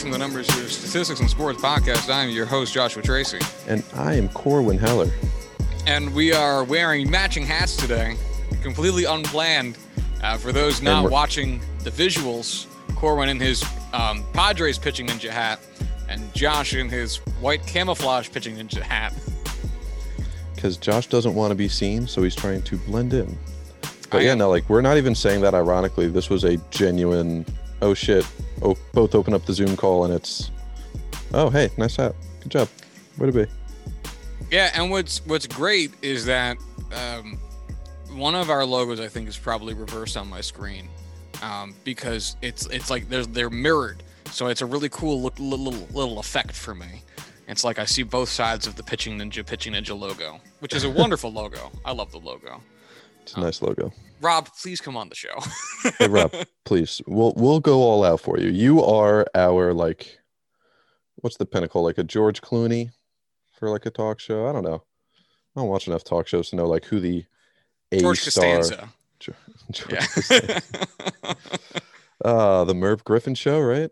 Juicing the Numbers, your statistics and sports podcast. I'm your host, Joshua Tracy. And I am Corwin Heller. And we are wearing matching hats today, completely unplanned. Uh, for those not watching the visuals, Corwin in his um, Padres pitching ninja hat, and Josh in his white camouflage pitching ninja hat. Because Josh doesn't want to be seen, so he's trying to blend in. But yeah, no, like we're not even saying that ironically. This was a genuine. Oh shit! Oh, both open up the Zoom call and it's. Oh hey, nice hat. Good job. Way to be. Yeah, and what's what's great is that um, one of our logos I think is probably reversed on my screen um, because it's it's like they're they're mirrored, so it's a really cool look, little little effect for me. It's like I see both sides of the pitching ninja pitching ninja logo, which is a wonderful logo. I love the logo. It's a nice logo. Rob, please come on the show. hey Rob, please. We'll we'll go all out for you. You are our like what's the pinnacle? Like a George Clooney for like a talk show? I don't know. I don't watch enough talk shows to know like who the A George star Costanza. George, George Yeah. Costanza. uh the Merv Griffin show, right?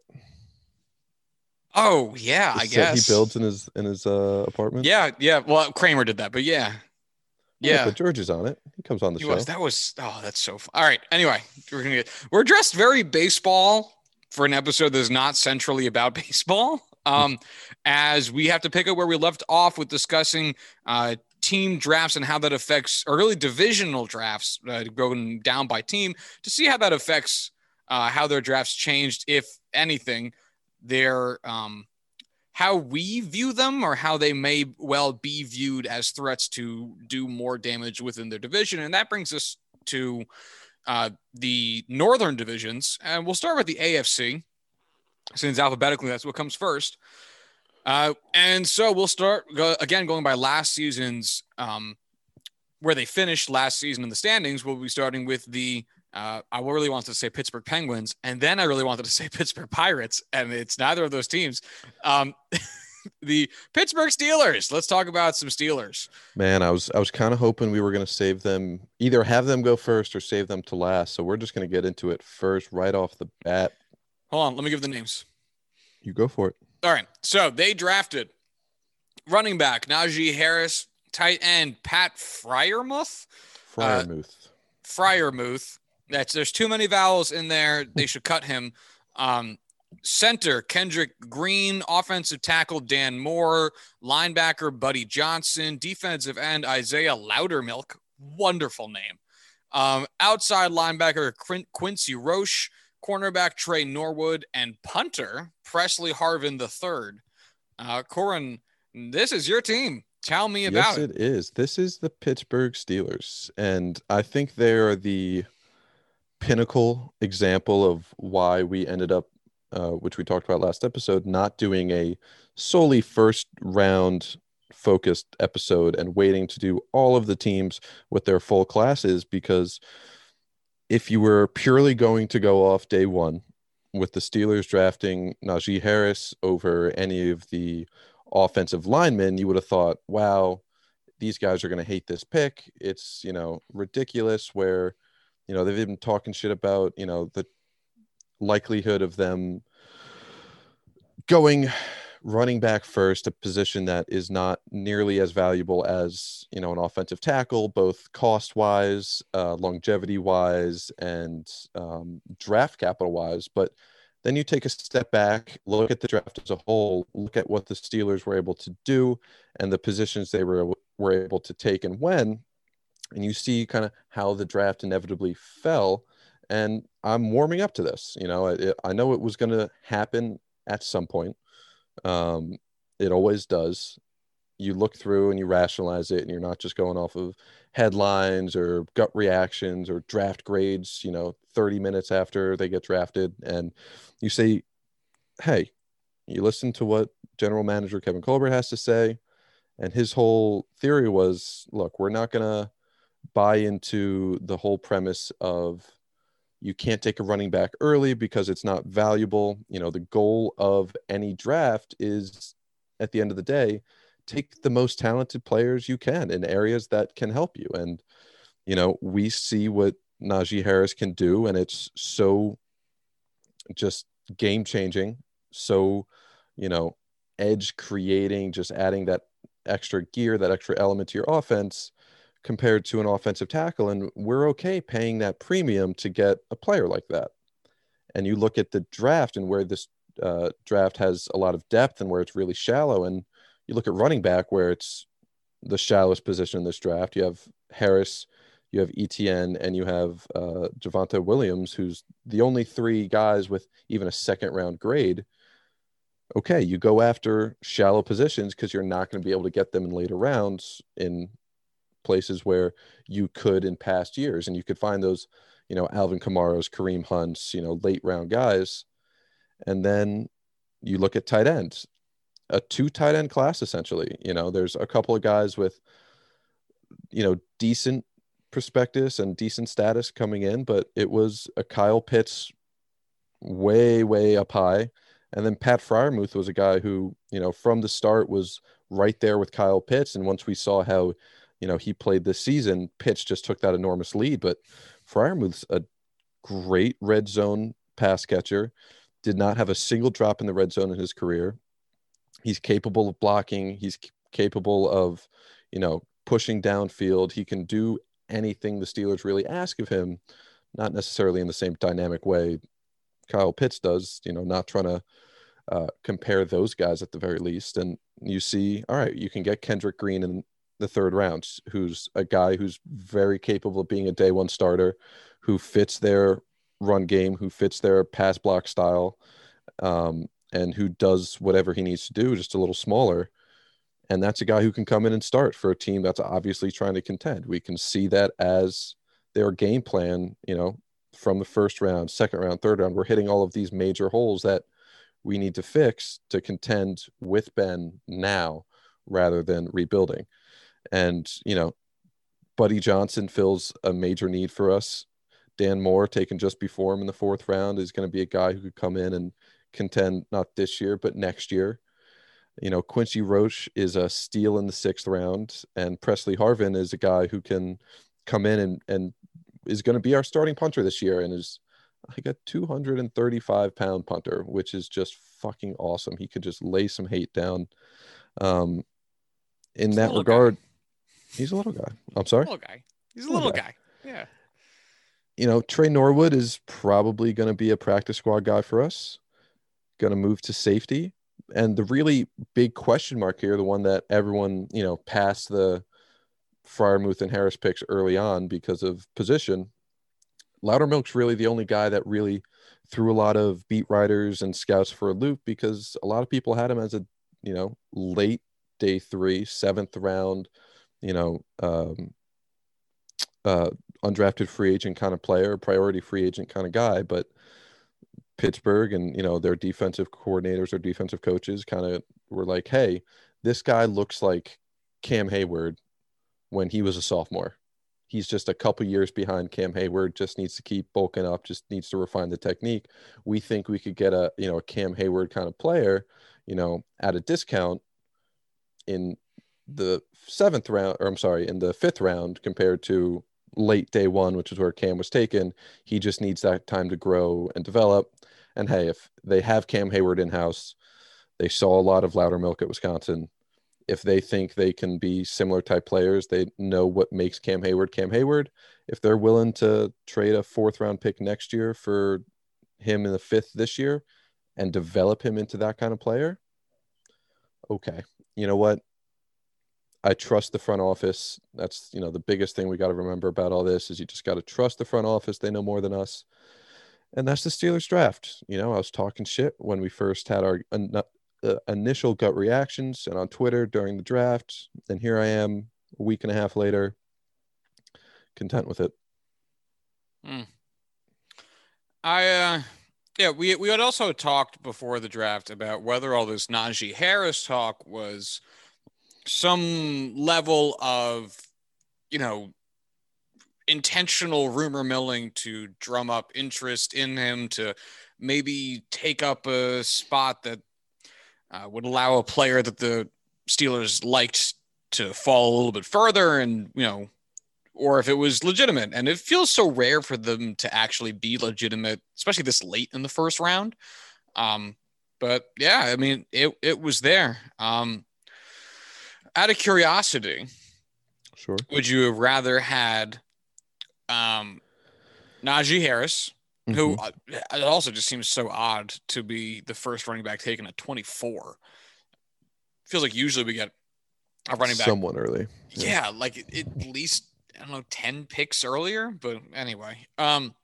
oh yeah, The I guess he builds in his in his uh apartment. Yeah, yeah. Well, Kramer did that, but yeah, yeah. but George is on it. He comes on the He show. was. That was. Oh, that's so. Fun. All right. Anyway, we're gonna get. We're dressed very baseball for an episode that's not centrally about baseball. Um, as we have to pick up where we left off with discussing uh, team drafts and how that affects, or really divisional drafts, uh, going down by team to see how that affects uh, how their drafts changed, if anything. Their um, how we view them or how they may well be viewed as threats to do more damage within their division. And that brings us to uh, the northern divisions. And we'll start with the AFC, since alphabetically that's what comes first. Uh, and so we'll start go, again going by last season's um, where they finished last season in the standings. We'll be starting with the uh, I really wanted to say Pittsburgh Penguins, and then I really wanted to say Pittsburgh Pirates, and it's neither of those teams. Um, the Pittsburgh Steelers. Let's talk about some Steelers. Man, I was I was kind of hoping we were going to save them, either have them go first or save them to last. So we're just going to get into it first, right off the bat. Hold on, let me give the names. You go for it. All right, so they drafted running back Najee Harris, tight end Pat Freiermuth. Uh, Freiermuth. That's there's too many vowels in there. They should cut him. Um, center Kendrick Green, offensive tackle Dan Moore, linebacker Buddy Johnson, defensive end Isaiah Loudermilk. Wonderful name. Um, outside linebacker Quin- Quincy Roche, cornerback Trey Norwood, and punter Presley Harvin III. Uh, Corwin, this is your team. Tell me about yes, it. it is. This is the Pittsburgh Steelers, and I think they are the pinnacle example of why we ended up, uh, which we talked about last episode, not doing a solely first round focused episode and waiting to do all of the teams with their full classes because if you were purely going to go off day one with the Steelers drafting Najee Harris over any of the offensive linemen, you would have thought, wow, these guys are going to hate this pick. It's, you know, ridiculous where, you know, they've been talking shit about, you know, the likelihood of them going running back first, a position that is not nearly as valuable as, you know, an offensive tackle, both cost wise, uh, longevity wise, and um, draft capital wise. But then you take a step back, look at the draft as a whole, look at what the Steelers were able to do and the positions they were, were able to take and when, and you see kind of how the draft inevitably fell. And I'm warming up to this. You know, I know it was going to happen at some point. Um, it always does. You look through and you rationalize it, and you're not just going off of headlines or gut reactions or draft grades, you know, 30 minutes after they get drafted. And you say, hey, you listen to what general manager Kevin Colbert has to say. And his whole theory was look, we're not going to buy into the whole premise of you can't take a running back early because it's not valuable. You know, the goal of any draft is at the end of the day, take the most talented players you can in areas that can help you. And, you know, we see what Najee Harris can do, and it's so just game changing. So, you know, edge creating, just adding that extra gear, that extra element to your offense compared to an offensive tackle. And we're okay paying that premium to get a player like that. And you look at the draft and where this uh, draft has a lot of depth and where it's really shallow. And you look at running back where it's the shallowest position in this draft. You have Harris, you have ETN, and you have uh, Javonte Williams, who's the only three guys with even a second round grade. Okay, you go after shallow positions because you're not going to be able to get them in later rounds in places where you could in past years, and you could find those, you know, Alvin Kamara's, Kareem Hunts, you know, late round guys, and then you look at tight ends a two tight end class essentially. You know, there's a couple of guys with you know decent prospectus and decent status coming in, but it was a Kyle Pitts way way up high, and then Pat Freiermuth was a guy who you know from the start was right there with Kyle Pitts, and once we saw how you know he played this season, Pitts just took that enormous lead. But Freiermuth's a great red zone pass catcher. Did not have a single drop in the red zone in his career he's capable of blocking he's capable of you know pushing downfield he can do anything the steelers really ask of him not necessarily in the same dynamic way kyle pitts does you know not trying to uh, compare those guys at the very least and you see all right you can get kendrick green in the third round who's a guy who's very capable of being a day one starter who fits their run game who fits their pass block style um, and who does whatever he needs to do, just a little smaller. And that's a guy who can come in and start for a team that's obviously trying to contend. We can see that as their game plan, you know, from the first round, second round, third round. We're hitting all of these major holes that we need to fix to contend with Ben now rather than rebuilding. And, you know, Buddy Johnson fills a major need for us. Dan Moore, taken just before him in the fourth round, is going to be a guy who could come in and contend not this year but next year. You know, Quincy Roche is a steal in the sixth round, and Presley Harvin is a guy who can come in and and is going to be our starting punter this year, and is like a 235 pound punter, which is just fucking awesome. He could just lay some hate down. Um, in that regard, guy. He's a little guy. I'm sorry, little guy. He's a little, little guy. guy. Yeah. You know, Trey Norwood is probably going to be a practice squad guy for us going to move to safety. And the really big question mark here, the one that everyone, you know, passed the Freiermuth and Harris picks early on because of position. Loudermilk's really the only guy that really threw a lot of beat writers and scouts for a loop because a lot of people had him as a, you know, late day three, seventh round, you know, um, uh, undrafted free agent kind of player, priority free agent kind of guy. But Pittsburgh and you know their defensive coordinators or defensive coaches kind of were like, "Hey, this guy looks like Cam Heyward when he was a sophomore. He's just a couple years behind Cam Heyward. Just needs to keep bulking up. Just needs to refine the technique. We think we could get a you know a Cam Heyward kind of player, you know, at a discount in the seventh round, or I'm sorry, in the fifth round compared to late day one, which is where Cam was taken. He just needs that time to grow and develop. And hey, if they have Cam Heyward in house, they saw a lot of Loudermilk at Wisconsin. If they think they can be similar type players, they know what makes Cam Heyward Cam Heyward. If they're willing to trade a fourth round pick next year for him in the fifth this year and develop him into that kind of player, okay. You know what? I trust the front office. That's you know the biggest thing we got to remember about all this is you just got to trust the front office. They know more than us, and that's the Steelers draft. You know, I was talking shit when we first had our uh, initial gut reactions and on Twitter during the draft, and here I am a week and a half later, content with it. Hmm. I uh, yeah, we we had also talked before the draft about whether all this Najee Harris talk was some level of, you know, intentional rumor milling to drum up interest in him to maybe take up a spot that uh, would allow a player that the Steelers liked to fall a little bit further and, you know, or if it was legitimate. And it feels so rare for them to actually be legitimate, especially this late in the first round. Um, but yeah, I mean, it, it was there. Um, out of curiosity, Sure. would you have rather had um, Najee Harris, who Mhm. uh, it also just seems so odd to be the first running back taken at 24. Feels like usually we get a running back somewhat early. yeah, like it, it- at least I don't know, 10 picks earlier. But anyway. Um,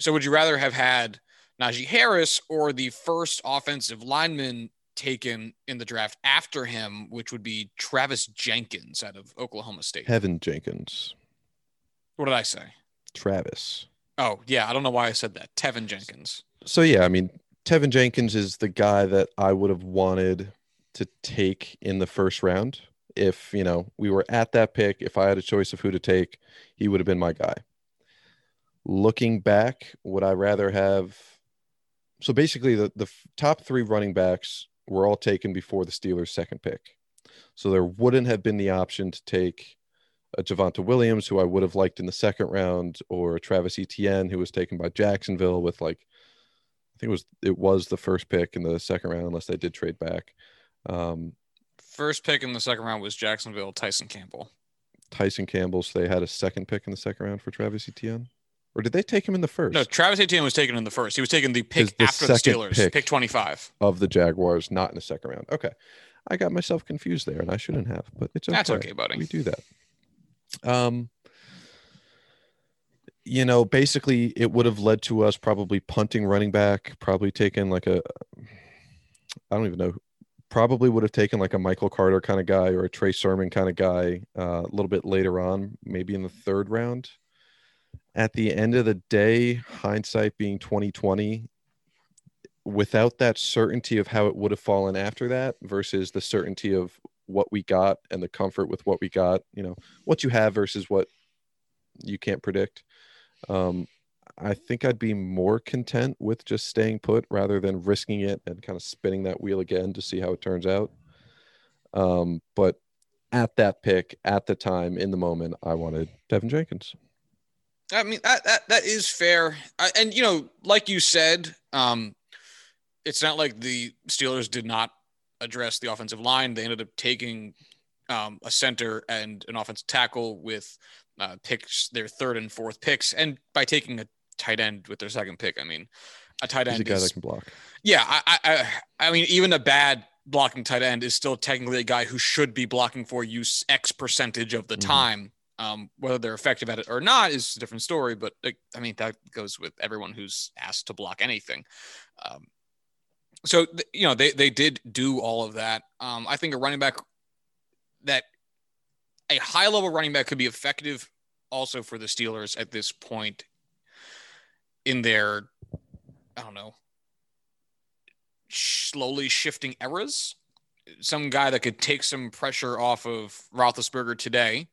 so would you rather have had Najee Harris or the first offensive lineman taken in the draft after him, which would be Travis Jenkins out of Oklahoma State? Teven Jenkins, What did I say? Travis. Oh, yeah, I don't know why I said that. Teven Jenkins. So yeah, I mean, Teven Jenkins is the guy that I would have wanted to take in the first round. If you know we were at that pick, if I had a choice of who to take, he would have been my guy. Looking back, would I rather have? So basically, the the top three running backs were all taken before the Steelers' second pick. So there wouldn't have been the option to take a Javonte Williams, who I would have liked in the second round, or Travis Etienne, who was taken by Jacksonville with like I think it was it was the first pick in the second round, unless they did trade back. Um, First pick in the second round was Jacksonville, Tyson Campbell. Tyson Campbell, so they had a second pick in the second round for Travis Etienne, or did they take him in the first No, Travis Etienne was taken in the first. He was taken the pick the after the Steelers, pick. pick 25. of the Jaguars, not in the second round? Okay, I got myself confused there, and I shouldn't have, but it's okay. That's okay, buddy. We do that. Um, you know, basically, it would have led to us probably punting running back, probably taking like a, I don't even know, probably would have taken like a Michael Carter kind of guy or a Trey Sermon kind of guy uh, a little bit later on, maybe in the third round. At the end of the day, hindsight being 2020, without that certainty of how it would have fallen after that versus the certainty of what we got and the comfort with what we got, you know, what you have versus what you can't predict. Um, I think I'd be more content with just staying put rather than risking it and kind of spinning that wheel again to see how it turns out. Um, but at that pick, at the time, in the moment, I wanted Teven Jenkins. I mean that that, that is fair, I, and you know, like you said, um, it's not like the Steelers did not address the offensive line. They ended up taking um, a center and an offensive tackle with uh, picks, their third and fourth picks, and by taking a tight end with their second pick, I mean a tight end. He's a guy is that can block. yeah. I, I I mean even a bad blocking tight end is still technically a guy who should be blocking for you X percentage of the Mhm. time. Um, whether they're effective at it or not is a different story, but I mean that goes with everyone who's asked to block anything. Um, so you know they they did do all of that. Um, I think a running back that a high level running back could be effective also for the Steelers at this point in their I don't know slowly shifting eras. Some guy that could take some pressure off of Roethlisberger today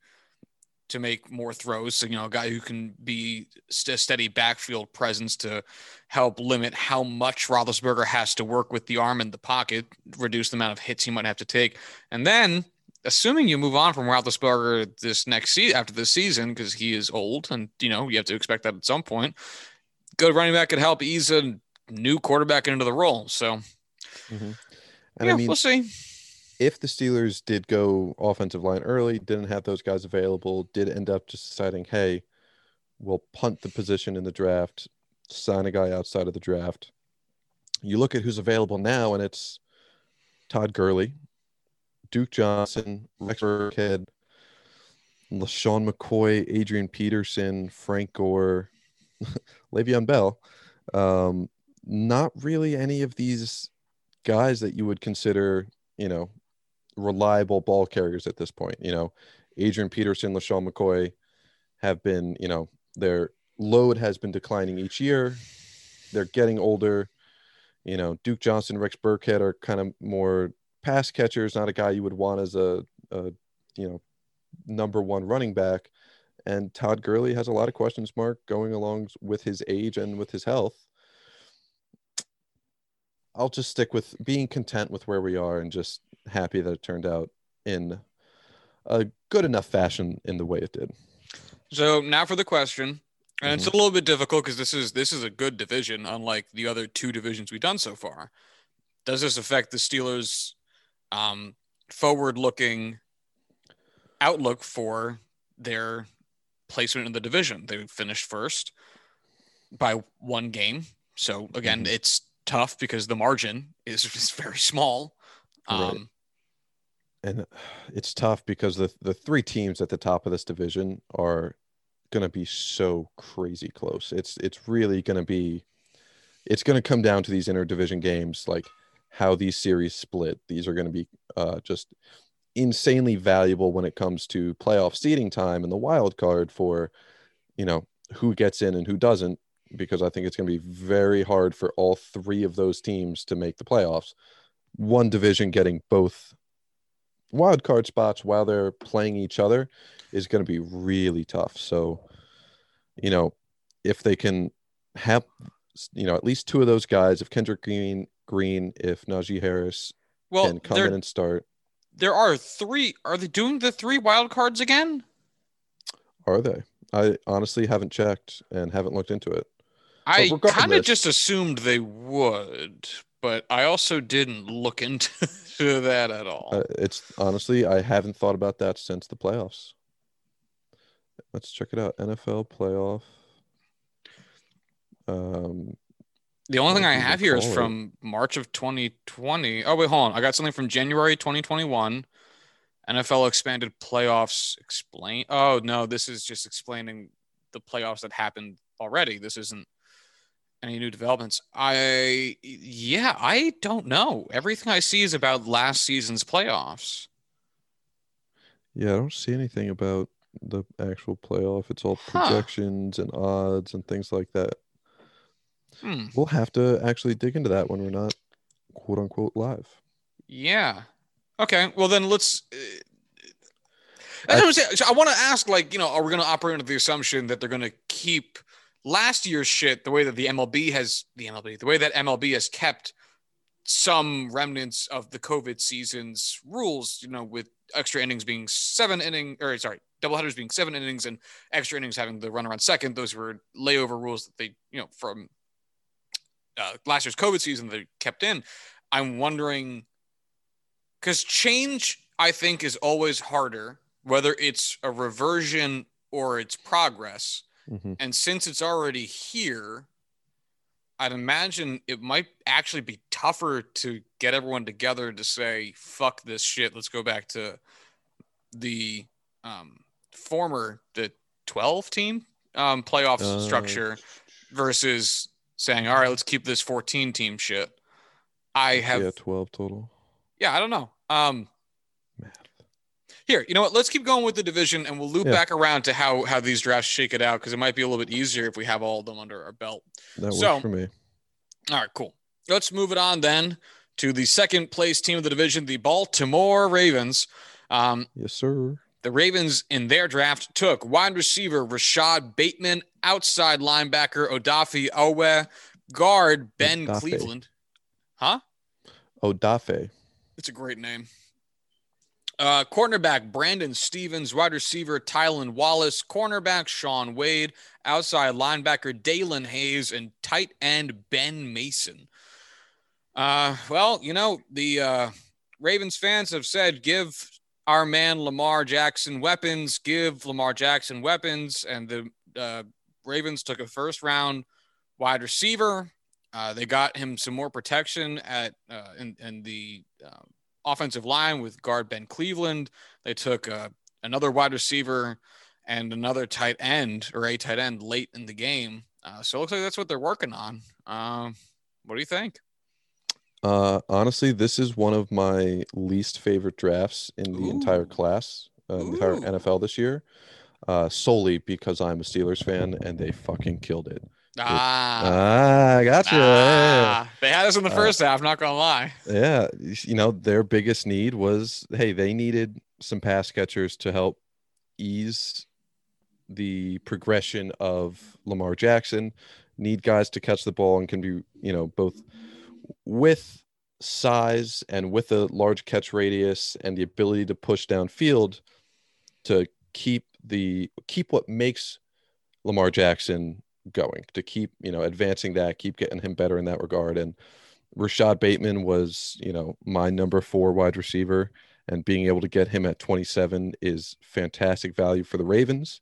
to make more throws. So, you know, a guy who can be st- steady backfield presence to help limit how much Roethlisberger has to work with the arm in the pocket, reduce the amount of hits he might have to take. And then, assuming you move on from Roethlisberger this next season after this season, because he is old and, you know, you have to expect that at some point, good running back could help ease a new quarterback into the role. So, mm-hmm. And yeah, I mean, we'll see. If the Steelers did go offensive line early, didn't have those guys available, did end up just deciding, hey, we'll punt the position in the draft, sign a guy outside of the draft. You look at who's available now, and it's Todd Gurley, Duke Johnson, Rex Burkhead, LeSean McCoy, Adrian Peterson, Frank Gore, Le'Veon Bell. Um, not really any of these guys that you would consider, you know, reliable ball carriers at this point. You know, Adrian Peterson, LeSean McCoy have been, you know, their load has been declining each year. They're getting older. You know, Duke Johnson, Rex Burkhead are kind of more pass catchers, not a guy you would want as a, a you know, number one running back. And Todd Gurley has a lot of questions mark going along with his age and with his health. I'll just stick with being content with where we are and just happy that it turned out in a good enough fashion in the way it did. So now for the question, and it's a little bit difficult because this is this is a good division, unlike the other two divisions we've done so far. Does this affect the Steelers' um, forward-looking outlook for their placement in the division? They finished first by one game, so again, Mhm. it's tough because the margin is, is very small. Right. Um, and it's tough because the the three teams at the top of this division are going to be so crazy close. It's it's really going to be it's going to come down to these interdivision games like how these series split. These are going to be uh, just insanely valuable when it comes to playoff seeding time and the wild card for you know who gets in and who doesn't because I think it's going to be very hard for all three of those teams to make the playoffs. One division getting both wild card spots while they're playing each other is going to be really tough. So, you know, if they can have, you know, at least two of those guys, if Kendrick Green, Green, if Najee Harris well, can come in and start, there are three. Are they doing the three wild cards again? are they? I honestly haven't checked and haven't looked into it. I kind of just assumed they would, but I also didn't look into that at all. Uh, it's honestly, I haven't thought about that since the playoffs. Let's check it out. NFL playoff. Um, the only thing I have here is from March of 2020. Oh wait, hold on. I got something from January 2021. NFL expanded playoffs. Explain. Oh no, this is just explaining the playoffs that happened already. This isn't any new developments. I yeah, I don't know. Everything I see is about last season's playoffs. yeah, I don't see anything about the actual playoff. It's all Huh. projections and odds and things like that. Hmm. We'll have to actually dig into that when we're not quote unquote live. Yeah. Okay. Well, then let's. Uh, I- I want to ask, like, you know, are we going to operate under the assumption that they're going to keep last year's shit the way that the MLB has the MLB, the way that MLB has kept some remnants of the COVID season's rules, you know, with extra innings being seven inning or sorry, doubleheaders being seven innings and extra innings having the runner on second. Those were layover rules that they, you know, from uh, last year's COVID season they kept in. I'm wondering because change, I think, is always harder, whether it's a reversion or it's progress. Mhm. And since it's already here, I'd imagine it might actually be tougher to get everyone together to say, fuck this shit. Let's go back to the um, former, the 12 team um, playoff Uh, structure versus saying, all right, let's keep this 14 team shit. I have yeah, 12 total. yeah, I don't know. Um. Here, you know what? Let's keep going with the division, and we'll loop Yeah. back around to how how these drafts shake it out because it might be a little bit easier if we have all of them under our belt. That works for me. All right, cool. Let's move it on then to the second place team of the division, the Baltimore Ravens. Um, Yes, sir. the Ravens in their draft took wide receiver Rashod Bateman, outside linebacker Odafe Oweh, guard Ben Odafe. Cleveland. Huh? Odafe. It's a great name. Uh, cornerback Brandon Stephens, wide receiver Tylan Wallace, cornerback Shaun Wade, outside linebacker Daelin Hayes, and tight end Ben Mason. Uh, well, you know, the uh, Ravens fans have said give our man Lamar Jackson weapons, give Lamar Jackson weapons, and the uh, Ravens took a first round wide receiver. Uh, they got him some more protection at uh, in, in the um, offensive line with guard Ben Cleveland. They took uh, another wide receiver and another tight end or a tight end late in the game. Uh, so it looks like that's what they're working on. Um, what do you think? Uh, honestly, this is one of my least favorite drafts in the entire class, uh, the entire NFL this year, uh, solely because I'm a Steelers fan and they fucking killed it. Ah, Ah, I gotcha. ah, they had us in the Uh, first half. Not gonna lie. Yeah, you know, their biggest need was hey, they needed some pass catchers to help ease the progression of Lamar Jackson. Need guys to catch the ball and can be, you know, both with size and with a large catch radius and the ability to push downfield to keep the keep what makes Lamar Jackson going to keep you know advancing that, keep getting him better in that regard. And Rashod Bateman was you know my number four wide receiver, and being able to get him at 27 is fantastic value for the Ravens.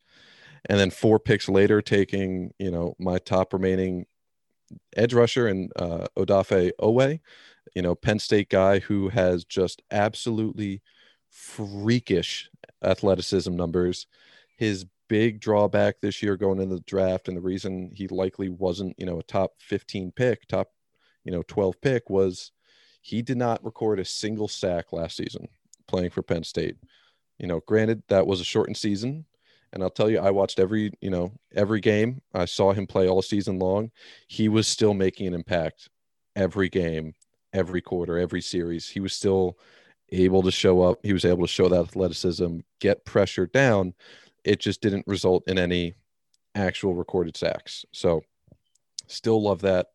And then four picks later, taking you know my top remaining edge rusher and uh, Odafe Oweh, you know Penn State guy who has just absolutely freakish athleticism numbers. His big drawback this year going into the draft, and the reason he likely wasn't, you know, a top 15 pick, top, you know, 12 pick was he did not record a single sack last season playing for Penn State. You know, granted that was a shortened season, and I'll tell you, I watched every, you know, every game. I saw him play all season long. He was still making an impact every game, every quarter, every series. He was still able to show up. He was able to show that athleticism, get pressure down. It just didn't result in any actual recorded sacks. So, still love that.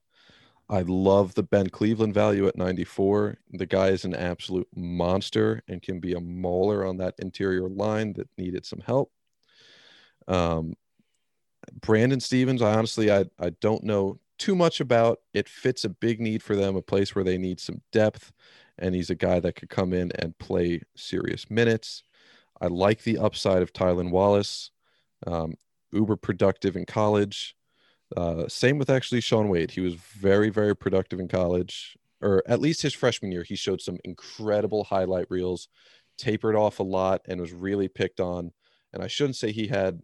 I love the Ben Cleveland value at 94. The guy is an absolute monster and can be a mauler on that interior line that needed some help. Um, Brandon Stephens, I honestly I I don't know too much about. It fits a big need for them, a place where they need some depth, and he's a guy that could come in and play serious minutes. I like the upside of Tylan Wallace, um, uber productive in college. Uh, same with actually Shaun Wade. He was very, very productive in college, or at least his freshman year. He showed some incredible highlight reels, tapered off a lot, and was really picked on. And I shouldn't say he had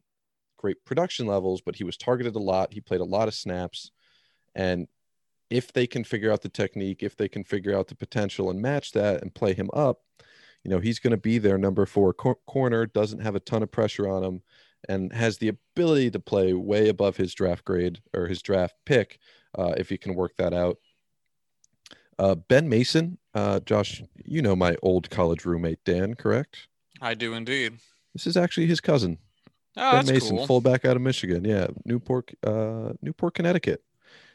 great production levels, but he was targeted a lot. He played a lot of snaps. And if they can figure out the technique, if they can figure out the potential and match that and play him up, you know, he's going to be their number four cor- corner, doesn't have a ton of pressure on him, and has the ability to play way above his draft grade or his draft pick uh, if he can work that out. Uh, ben Mason, uh, Josh, you know my old college roommate Dan, correct? I do indeed. This is actually his cousin. Oh, ben Mason, cool. fullback out of Michigan. Yeah, Newport, uh, Newport, Connecticut.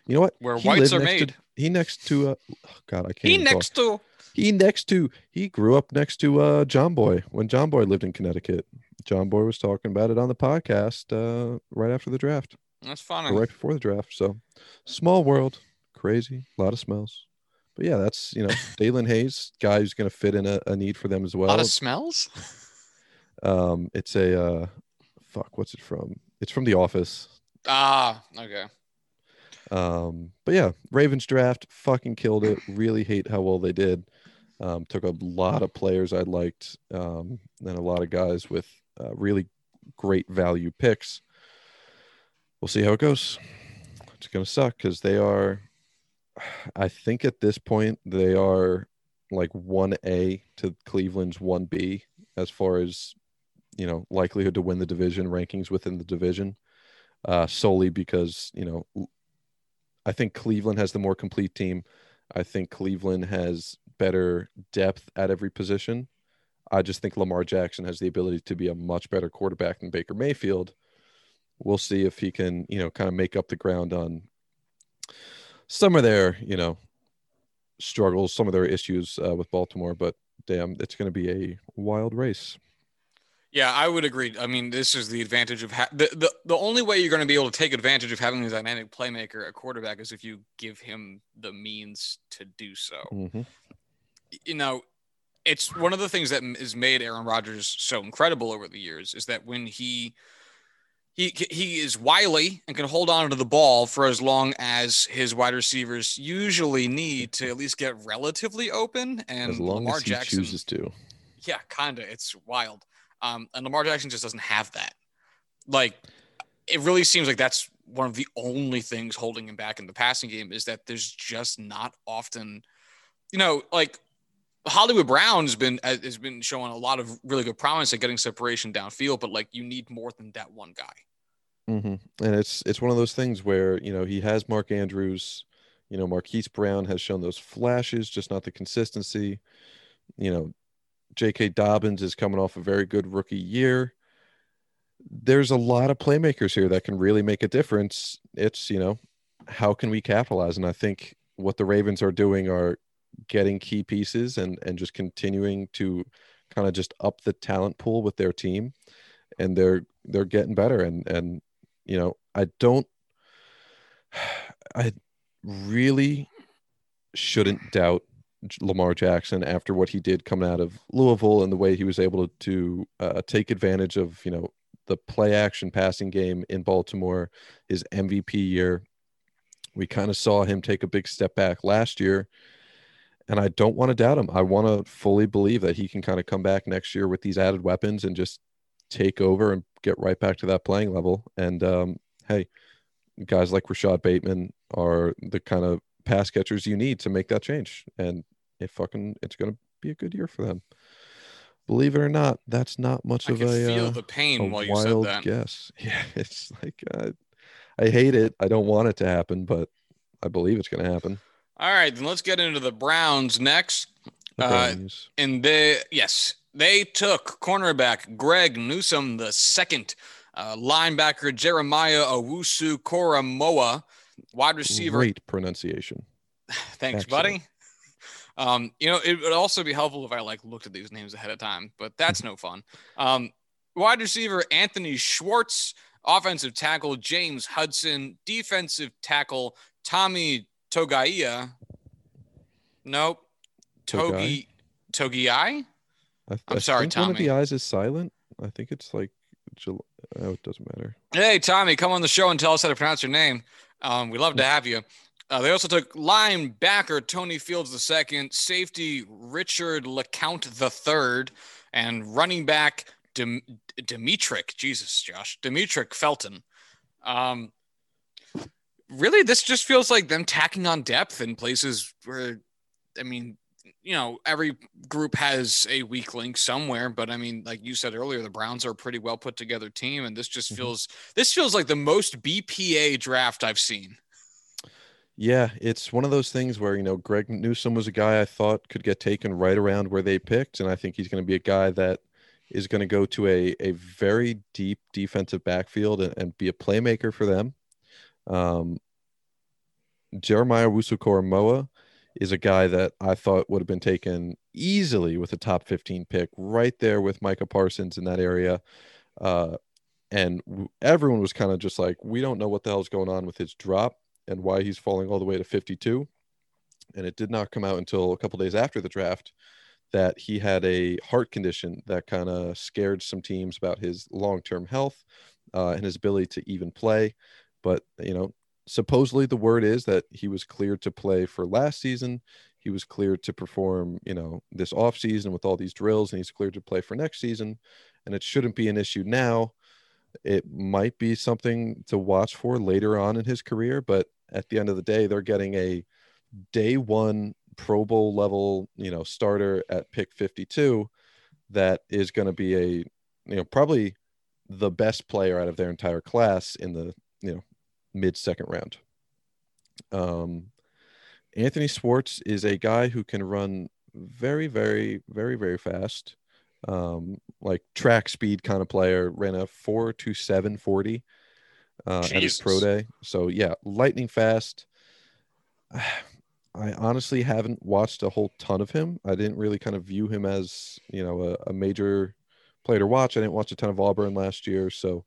You know what? Where He whites are next made. To, he next to uh, oh God, I can't. He even talk. next to He next to. He grew up next to uh, John Boy when John Boy lived in Connecticut. John Boy was talking about it on the podcast uh, right after the draft, that's funny. right before the draft. So, small world, crazy, a lot of smells. But yeah, that's you know, Daelin Hayes, guy who's going to fit in a, a need for them as A well. lot of smells. Um, it's a uh, fuck. What's it from? It's from The Office. Ah, okay. Um, but yeah, Ravens draft fucking killed it. Really hate how well they did. Um, took a lot of players I liked, um, and a lot of guys with uh, really great value picks. We'll see how it goes. It's gonna suck because they are. I think at this point they are like one A to Cleveland's one B as far as you know likelihood to win the division rankings within the division, uh, solely because you know I think Cleveland has the more complete team. I think Cleveland has better depth at every position. I just think Lamar Jackson has the ability to be a much better quarterback than Baker Mayfield. We'll see if he can, you know, kind of make up the ground on some of their, you know, struggles, some of their issues uh, with Baltimore. But damn, it's going to be a wild race. Yeah, I would agree. I mean, this is the advantage of ha- the, the the only way you're going to be able to take advantage of having a dynamic playmaker a quarterback is if you give him the means to do so. Mhm. You know, it's one of the things that has made Aaron Rodgers so incredible over the years is that when he he he is wily and can hold on to the ball for as long as his wide receivers usually need to at least get relatively open. And As long Lamar as he Jackson, chooses to. yeah, kind of. It's wild. Um, and Lamar Jackson just doesn't have that. Like, it really seems like that's one of the only things holding him back in the passing game is that there's just not often, you know, like Hollywood Brown has been has been showing a lot of really good promise at getting separation downfield, but like you need more than that one guy. hmm And it's it's one of those things where you know he has Mark Andrews, you know Marquise Brown has shown those flashes, just not the consistency. You know, J.K. Dobbins is coming off a very good rookie year. There's a lot of playmakers here that can really make a difference. It's you know, how can we capitalize? And I think what the Ravens are doing are getting key pieces and and just continuing to kind of just up the talent pool with their team and they're they're getting better, and and you know I don't, I really shouldn't doubt Lamar Jackson after what he did coming out of Louisville and the way he was able to, to uh, take advantage of you know the play action passing game in Baltimore, his MVP year. We kind of saw him take a big step back last year. And I don't want to doubt him. I want to fully believe that he can kind of come back next year with these added weapons and just take over and get right back to that playing level. And um, hey, guys like Rashod Bateman are the kind of pass catchers you need to make that change. And it fucking it's gonna be a good year for them. Believe it or not, that's not much I of a feel uh, the pain while you said that. guess. Yeah, it's like uh, I hate it. I don't want it to happen, but I believe it's going to happen. All right, then let's get into the Browns next. The Uh, And they, yes, they took cornerback Greg Newsome the second, uh, linebacker Jeremiah Owusu Koramoah, wide receiver. Great pronunciation. Thanks, Excellent. buddy. Um, you know, it would also be helpful if I like looked at these names ahead of time, but that's no fun. Um, wide receiver Anthony Schwartz, offensive tackle James Hudson, defensive tackle Tommy Togaia. Nope. Togi Togi. I, I'm I sorry, think One of the eyes is silent. I think it's like, oh, it doesn't matter. Hey, Tommy, come on the show and tell us how to pronounce your name. Um, we love to have you. Uh, they also took linebacker Tony Fields II, safety Richard LeCounte III, and running back Dim- Demetric. Jesus, Josh, Demetric Felton. Um, really, this just feels like them tacking on depth in places where, I mean, you know, every group has a weak link somewhere, but I mean, like you said earlier, the Browns are a pretty well put together team, and this just Mhm. feels this feels like the most BPA draft I've seen. Yeah, it's one of those things where, you know, Greg Newsome was a guy I thought could get taken right around where they picked. And I think he's going to be a guy that is going to go to a, a very deep defensive backfield and, and be a playmaker for them. Um, Jeremiah Wusu is a guy that I thought would have been taken easily with a top 15 pick right there with Micah Parsons in that area. Uh, and everyone was kind of just like, we don't know what the hell's going on with his drop and why he's falling all the way to 52. And it did not come out until a couple days after the draft that he had a heart condition that kind of scared some teams about his long term health uh, and his ability to even play. But, you know, supposedly the word is that he was cleared to play for last season. He was cleared to perform, you know, this off season with all these drills, and he's cleared to play for next season. And it shouldn't be an issue now. It might be something to watch for later on in his career, but at the end of the day, they're getting a day one Pro Bowl level, you know, starter at pick 52 that is going to be a, you know, probably the best player out of their entire class in the, you know, mid second round. Um, Anthony Schwartz is a guy who can run very, very, very, very fast. Um, like track speed kind of player, ran a four to seven forty uh, at his pro day. So yeah, lightning fast. I honestly haven't watched a whole ton of him. I didn't really kind of view him as you know a, a major player to watch. I didn't watch a ton of Auburn last year, so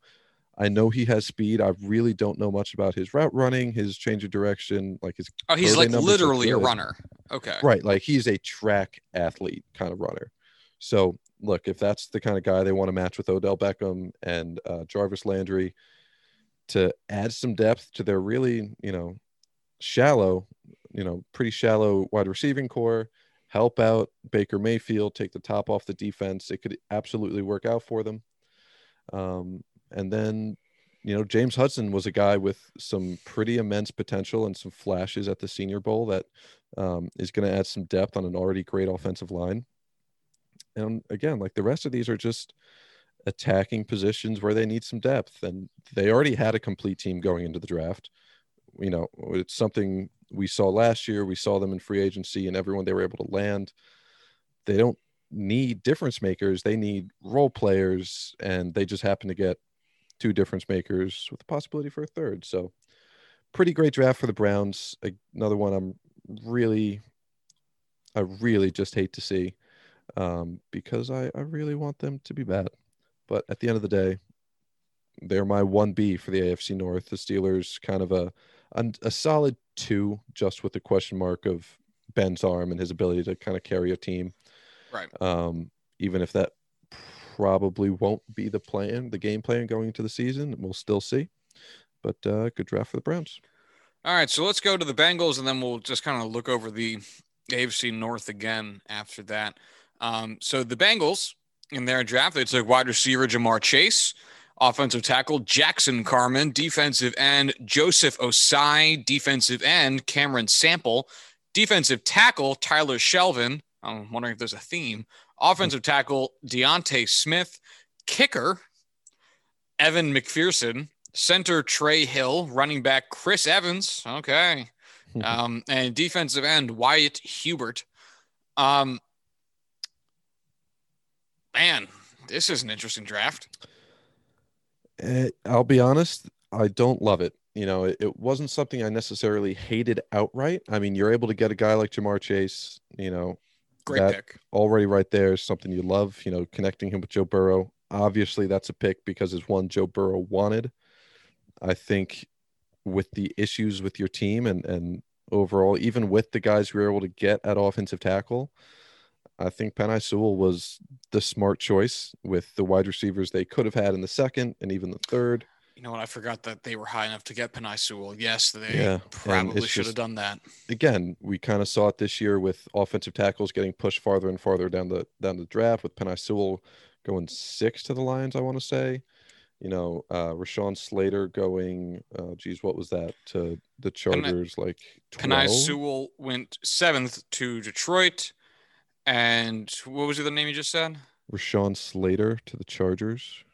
I know he has speed. I really don't know much about his route running, his change of direction, like his Oh, he's like literally a runner. Okay. right. Like he's a track athlete kind of runner. So look, if that's the kind of guy they want to match with Odell Beckham and uh, Jarvis Landry to add some depth to their really, you know, shallow, you know, pretty shallow wide receiving core, help out Baker Mayfield, take the top off the defense, it could absolutely work out for them. Um, and then, you know, James Hudson was a guy with some pretty immense potential and some flashes at the Senior Bowl that um, is going to add some depth on an already great offensive line. And again, like the rest of these are just attacking positions where they need some depth, and they already had a complete team going into the draft. You know, it's something we saw last year. We saw them in free agency, and everyone they were able to land. They don't need difference makers; they need role players, and they just happen to get two difference makers with the possibility for a third. So, pretty great draft for the Browns. Another one I'm really, I really just hate to see um, because I, I really want them to be bad. But at the end of the day, they're my one B for the AFC North. The Steelers kind of a a, a solid two, just with the question mark of Ben's arm and his ability to kind of carry a team. Right. Um, even if that probably won't be the plan, the game plan going into the season, we'll still see. But uh, good draft for the Browns. All right, so let's go to the Bengals, and then we'll just kind of look over the AFC North again after that. Um, so the Bengals in their draft, they took wide receiver Ja'Marr Chase, offensive tackle Jackson Carman, defensive end Joseph Ossai, defensive end Cameron Sample, defensive tackle Tyler Shelvin. I'm wondering if there's a theme. Offensive tackle D'Ante Smith, kicker Evan McPherson, center Trey Hill, running back Chris Evans. Okay. Um, and defensive end Wyatt Hubert. Um, man, this is an interesting draft. I'll be honest, I don't love it. You know, it, it wasn't something I necessarily hated outright. I mean, you're able to get a guy like Ja'Marr Chase, you know, Great that pick. already right there is something you love, you know, connecting him with Joe Burrow. Obviously, that's a pick because it's one Joe Burrow wanted. I think with the issues with your team and and overall, even with the guys we were able to get at offensive tackle, I think Penei Sewell was the smart choice with the wide receivers they could have had in the second and even the third. You know what? I forgot that they were high enough to get Penei Sewell. Yes, they Yeah, probably should have done that. Again, we kind of saw it this year with offensive tackles getting pushed farther and farther down the down the draft with Penei Sewell going six to the Lions, I want to say. You know, uh Rashawn Slater going uh geez, what was that to the Chargers like 12? Sewell went seventh to Detroit. And what was the other name you just said? Rashawn Slater to the Chargers.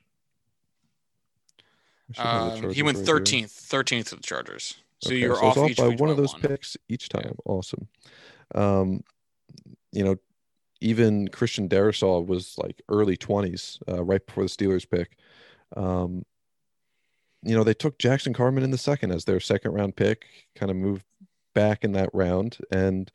I should have the Um, he went 13th, 13th to the Chargers. So Okay, you're so off, each by one of those one. picks each Yeah. time. Awesome. Um, you know, even Christian Darrisaw was like early twenties, uh, right before the Steelers pick. Um, you know, they took Jackson Carman in the second as their second round pick, kind of moved back in that round, and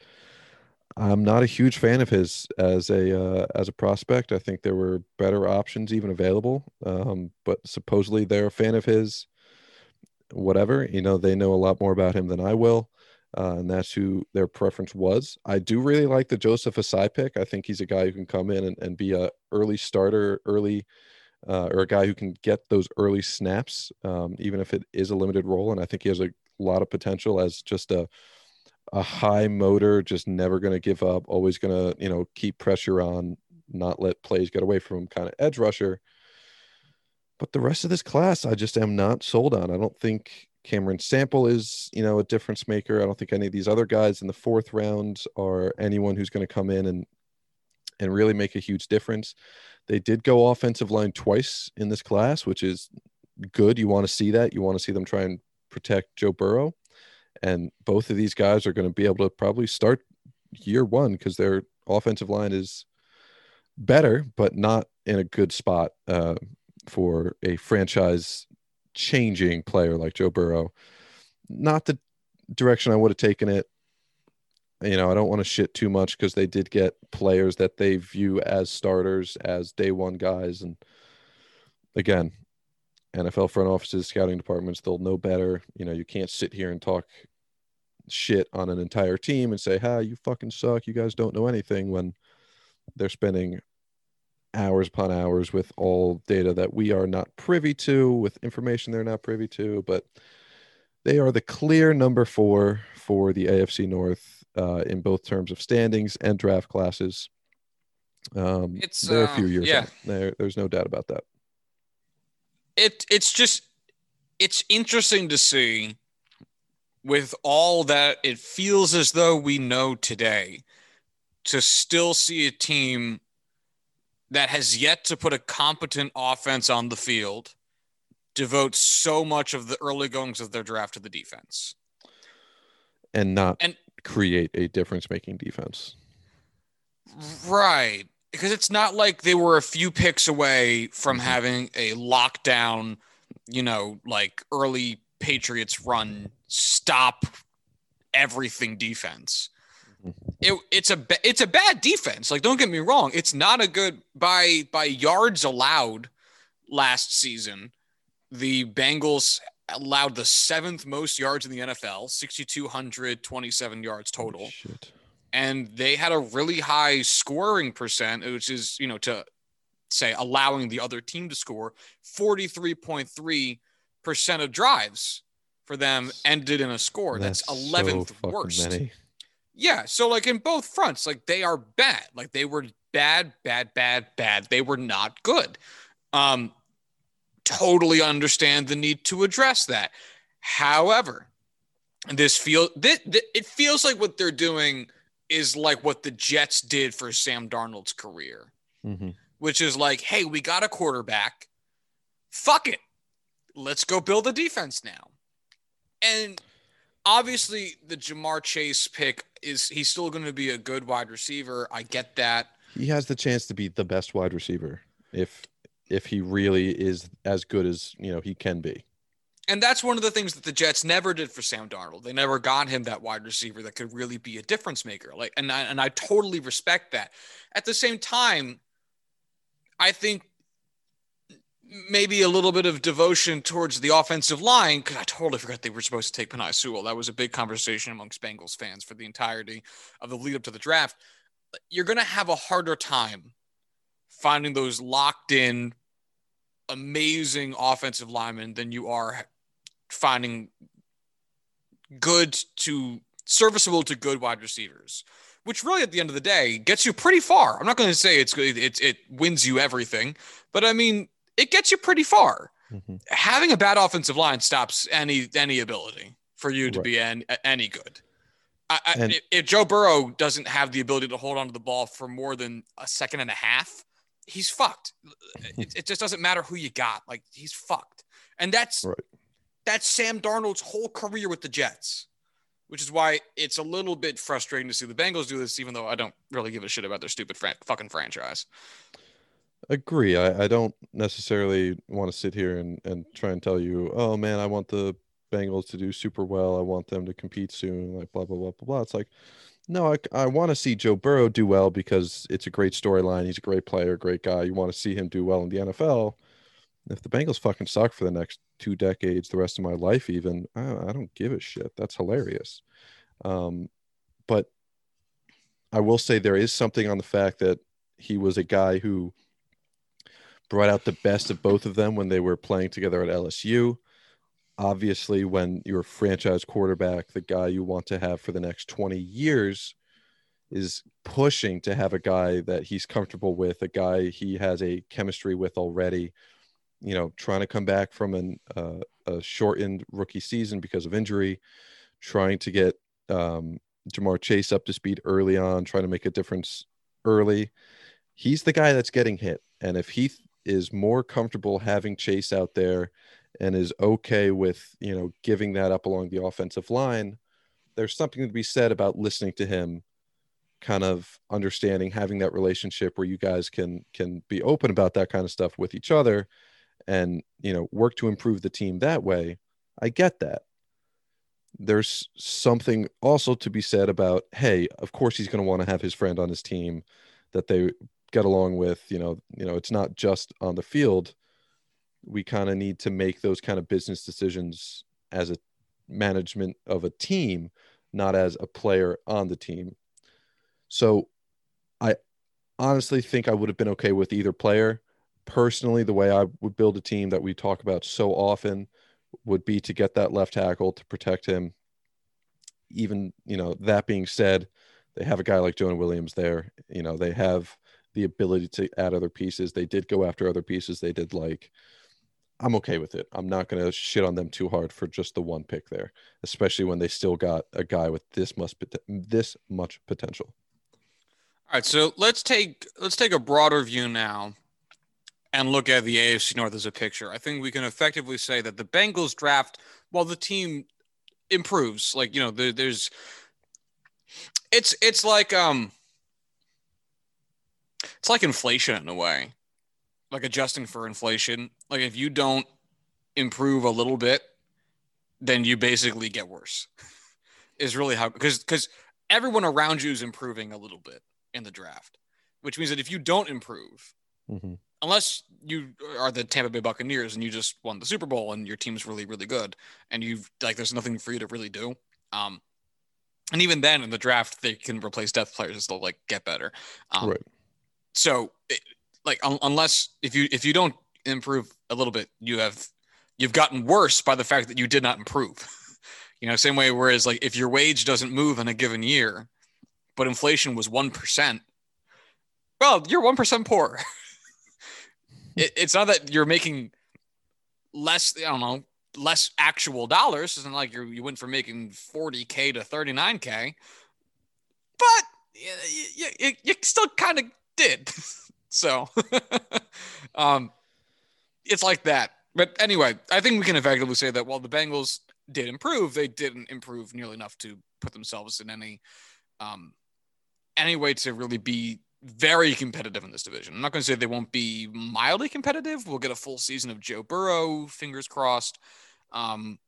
I'm not a huge fan of his as a uh, as a prospect. I think there were better options even available, um, but supposedly they're a fan of his. Whatever, you know, they know a lot more about him than I will, uh, and that's who their preference was. I do really like the Joseph Ossai pick. I think he's a guy who can come in and, and be a early starter, early, uh, or a guy who can get those early snaps, um, even if it is a limited role. And I think he has a lot of potential as just a a high motor, just never going to give up, always going to you know keep pressure on, not let plays get away from him, kind of edge rusher. But the rest of this class, I just am not sold on. I don't think Cameron Sample is, you know, a difference maker. I don't think any of these other guys in the fourth round are anyone who's going to come in and and really make a huge difference. They did go offensive line twice in this class, which is good. You want to see that. You want to see them try and protect Joe Burrow. And both of these guys are going to be able to probably start year one because their offensive line is better, but not in a good spot uh, for a franchise changing player like Joe Burrow. Not the direction I would have taken it. You know, I don't want to shit too much because they did get players that they view as starters, as day one guys. And again, NFL front offices, scouting departments, they'll know better. You know, you can't sit here and talk shit on an entire team and say, "Ha, you fucking suck. You guys don't know anything." When they're spending hours upon hours with all data that we are not privy to, with information they're not privy to, but they are the clear number four for the AFC North uh, in both terms of standings and draft classes. Um, It's, they're uh, a few years yeah. There, there's no doubt about that. it it's just it's interesting to see with all that it feels as though we know today to still see a team that has yet to put a competent offense on the field devote so much of the early goings of their draft to the defense. and not And- create a difference making defense. Right. Because it's not like they were a few picks away from Mhm. having a lockdown, you know, like early Patriots run, stop everything defense. Mhm. It, it's a it's a bad defense. Like don't get me wrong, it's not a good by by yards allowed last season. the Bengals allowed the seventh most yards in the NFL, 6,227 yards total. Shit. And they had a really high scoring percent, which is, you know, to say allowing the other team to score 43.3% of drives for them ended in a score. That's, That's 11th so worst. many. Yeah. So, like in both fronts, like they are bad. Like they were bad, bad, bad, bad. They were not good. Um, totally understand the need to address that. However, this feel this, it feels like what they're doing is like what the Jets did for Sam Darnold's career, Mhm. which is like, hey, we got a quarterback. Fuck it. Let's go build a defense now. And obviously the Ja'Marr Chase pick is he's still going to be a good wide receiver. I get that. He has the chance to be the best wide receiver if if he really is as good as you know he can be. And that's one of the things that the Jets never did for Sam Darnold. They never got him that wide receiver that could really be a difference maker. Like, and I, and I totally respect that. At the same time, I think maybe a little bit of devotion towards the offensive line I totally forgot they were supposed to take Penei Sewell. That was a big conversation amongst Bengals fans for the entirety of the lead up to the draft. You're going to have a harder time finding those locked in, amazing offensive linemen than you are finding good to serviceable to good wide receivers, which really at the end of the day gets you pretty far. I'm not going to say it's it, it wins you everything, but I mean, it gets you pretty far. Mhm. Having a bad offensive line stops any any ability for you to Right. be any, any good. I, I, if, if Joe Burrow doesn't have the ability to hold onto the ball for more than a second and a half, he's fucked. It, it just doesn't matter who you got. Like he's fucked. And that's Right. that's Sam Darnold's whole career with the Jets, which is why it's a little bit frustrating to see the Bengals do this, even though I don't really give a shit about their stupid fran- fucking franchise. Agree. I, I don't necessarily want to sit here and, and try and tell you, oh man, I want the Bengals to do super well. I want them to compete soon, like blah blah blah blah blah. It's like, no, I, I want to see Joe Burrow do well because it's a great storyline. He's a great player, great guy. You want to see him do well in the NFL. If the Bengals fucking suck for the next two decades, the rest of my life, even, I, I don't give a shit. That's hilarious. Um, but I will say there is something on the fact that he was a guy who brought out the best of both of them when they were playing together at LSU. Obviously, when you're franchise quarterback, the guy you want to have for the next 20 years is pushing to have a guy that he's comfortable with, a guy he has a chemistry with already. You know, trying to come back from an, uh, a shortened rookie season because of injury, trying to get um, Ja'Marr Chase up to speed early on, trying to make a difference early. He's the guy that's getting hit. And if he is more comfortable having Chase out there and is okay with, you know, giving that up along the offensive line, there's something to be said about listening to him, kind of understanding, having that relationship where you guys can can be open about that kind of stuff with each other and, you know, work to improve the team that way. I get that. There's something also to be said about, hey, of course he's going to want to have his friend on his team that they get along with you know you know it's not just on the field. We kind of need to make those kind of business decisions as a management of a team not as a player on the team. So i honestly think i would have been okay with either player. Personally the way i would build a team that we talk about so often would be to get that left tackle to protect him. Even you know that being said they have a guy like Jonah Williams there. You know, they have the ability to add other pieces. They did go after other pieces. They did like, I'm okay with it. I'm not going to shit on them too hard for just the one pick there, especially when they still got a guy with this much this much potential. All right, so let's take let's take a broader view now and look at the AFC North as a picture. I think we can effectively say that the Bengals draft, while the team improves, like you know, there, there's it's it's like um it's like inflation in a way. Like adjusting for inflation. Like if you don't improve a little bit, then you basically get worse. is really how because because everyone around you is improving a little bit in the draft, which means that if you don't improve, Mhm. unless you are the Tampa Bay Buccaneers and you just won the Super Bowl and your team's really really good and you've like there's nothing for you to really do. Um, and even then in the draft they can replace death players and still like get better. Um, Right. So eh, like un- unless if you if you don't improve a little bit, you have you've gotten worse by the fact that you did not improve. you know, same way. Whereas like if your wage doesn't move in a given year, but inflation was one percent, well, you're one percent poor. it, it's not that you're making less. I don't know less actual dollars. It's not like you you went from making forty k to thirty nine k, but you, you, you, you still kind of did. so, um, it's like that. But anyway, I think we can effectively say that while the Bengals did improve, they didn't improve nearly enough to put themselves in any um, any way to really be very competitive in this division. I'm not going to say they won't be mildly competitive. We'll get a full season of Joe Burrow, fingers crossed, um,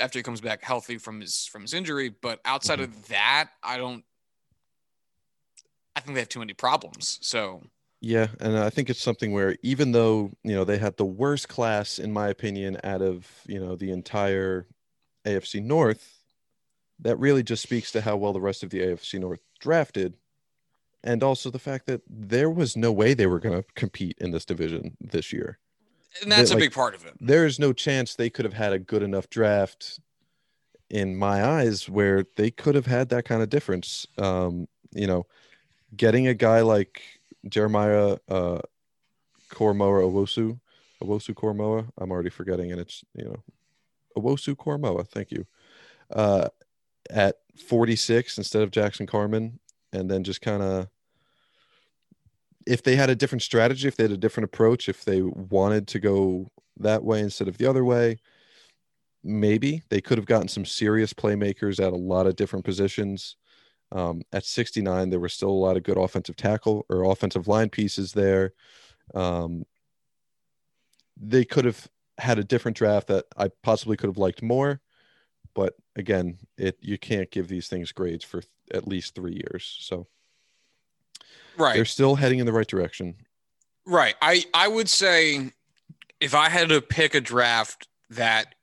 after he comes back healthy from his from his injury. But outside of that, I don't. I think they have too many problems. So Yeah, and I think it's something where even though you know they had the worst class, in my opinion, out of you know the entire AFC North, that really just speaks to how well the rest of the AFC North drafted, and also the fact that there was no way they were going to compete in this division this year. and that's They- a like- big part of it. There is no chance they could have had a good enough draft, in my eyes, where they could have had that kind of difference. Um, you know, getting a guy like Jeremiah uh Koramoah Owusu, Owusu Koramoah, I'm already forgetting and it's you know Owusu Koramoah, thank you. Uh at 46 instead of Jackson Carman and then just kind of if they had a different strategy, if they had a different approach, if they wanted to go that way instead of the other way, maybe they could have gotten some serious playmakers at a lot of different positions. Um, at 69, there were still a lot of good offensive tackle or offensive line pieces there. Um, they could have had a different draft that I possibly could have liked more, but again, it you can't give these things grades for th- at least three years. So Right. they're still heading in the right direction. Right. I I would say if I had to pick a draft that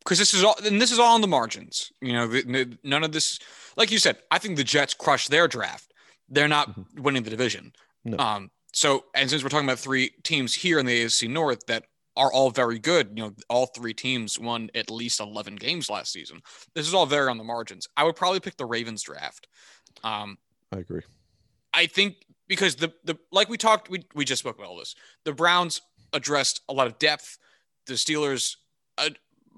because this is all and this is all on the margins. You know, the, the- none of this like you said, I think the Jets crushed their draft. They're not winning the division. No. Um so and since we're talking about three teams here in the AFC North that are all very good, you know, all three teams won at least 11 games last season. This is all very on the margins. I would probably pick the Ravens draft. Um I agree. I think because the the like we talked we we just spoke about all this. The Browns addressed a lot of depth. The Steelers uh,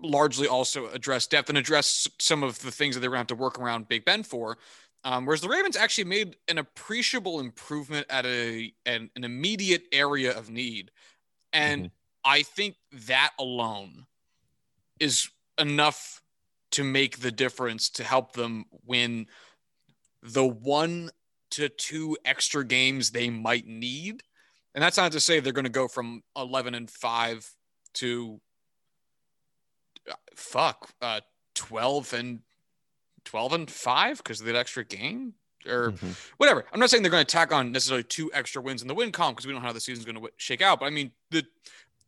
largely also address depth and address some of the things that they're going to have to work around Big Ben for. Um, whereas the Ravens actually made an appreciable improvement at a an, an immediate area of need, and I think that alone is enough to make the difference to help them win the one to two extra games they might need. And that's not to say they're going to go from 11 and 5 to fuck, uh 12 and 12 and 5 because of that extra game or Mhm. whatever. I'm not saying they're going to tack on necessarily two extra wins in the win column because we don't know how the season's going to shake out. But I mean, the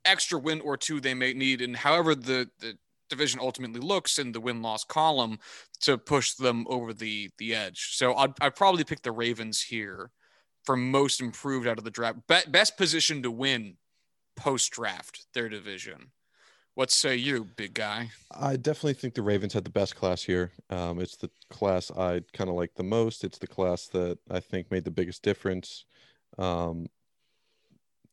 extra win or two they may need, and however the, the division ultimately looks in the win loss column to push them over the the edge. So I'd, I'd probably pick the Ravens here for most improved out of the draft, Be- best position to win post draft their division. What say you, big guy? I definitely think the Ravens had the best class here. Um, it's the class I kind of like the most. It's the class that I think made the biggest difference. Um,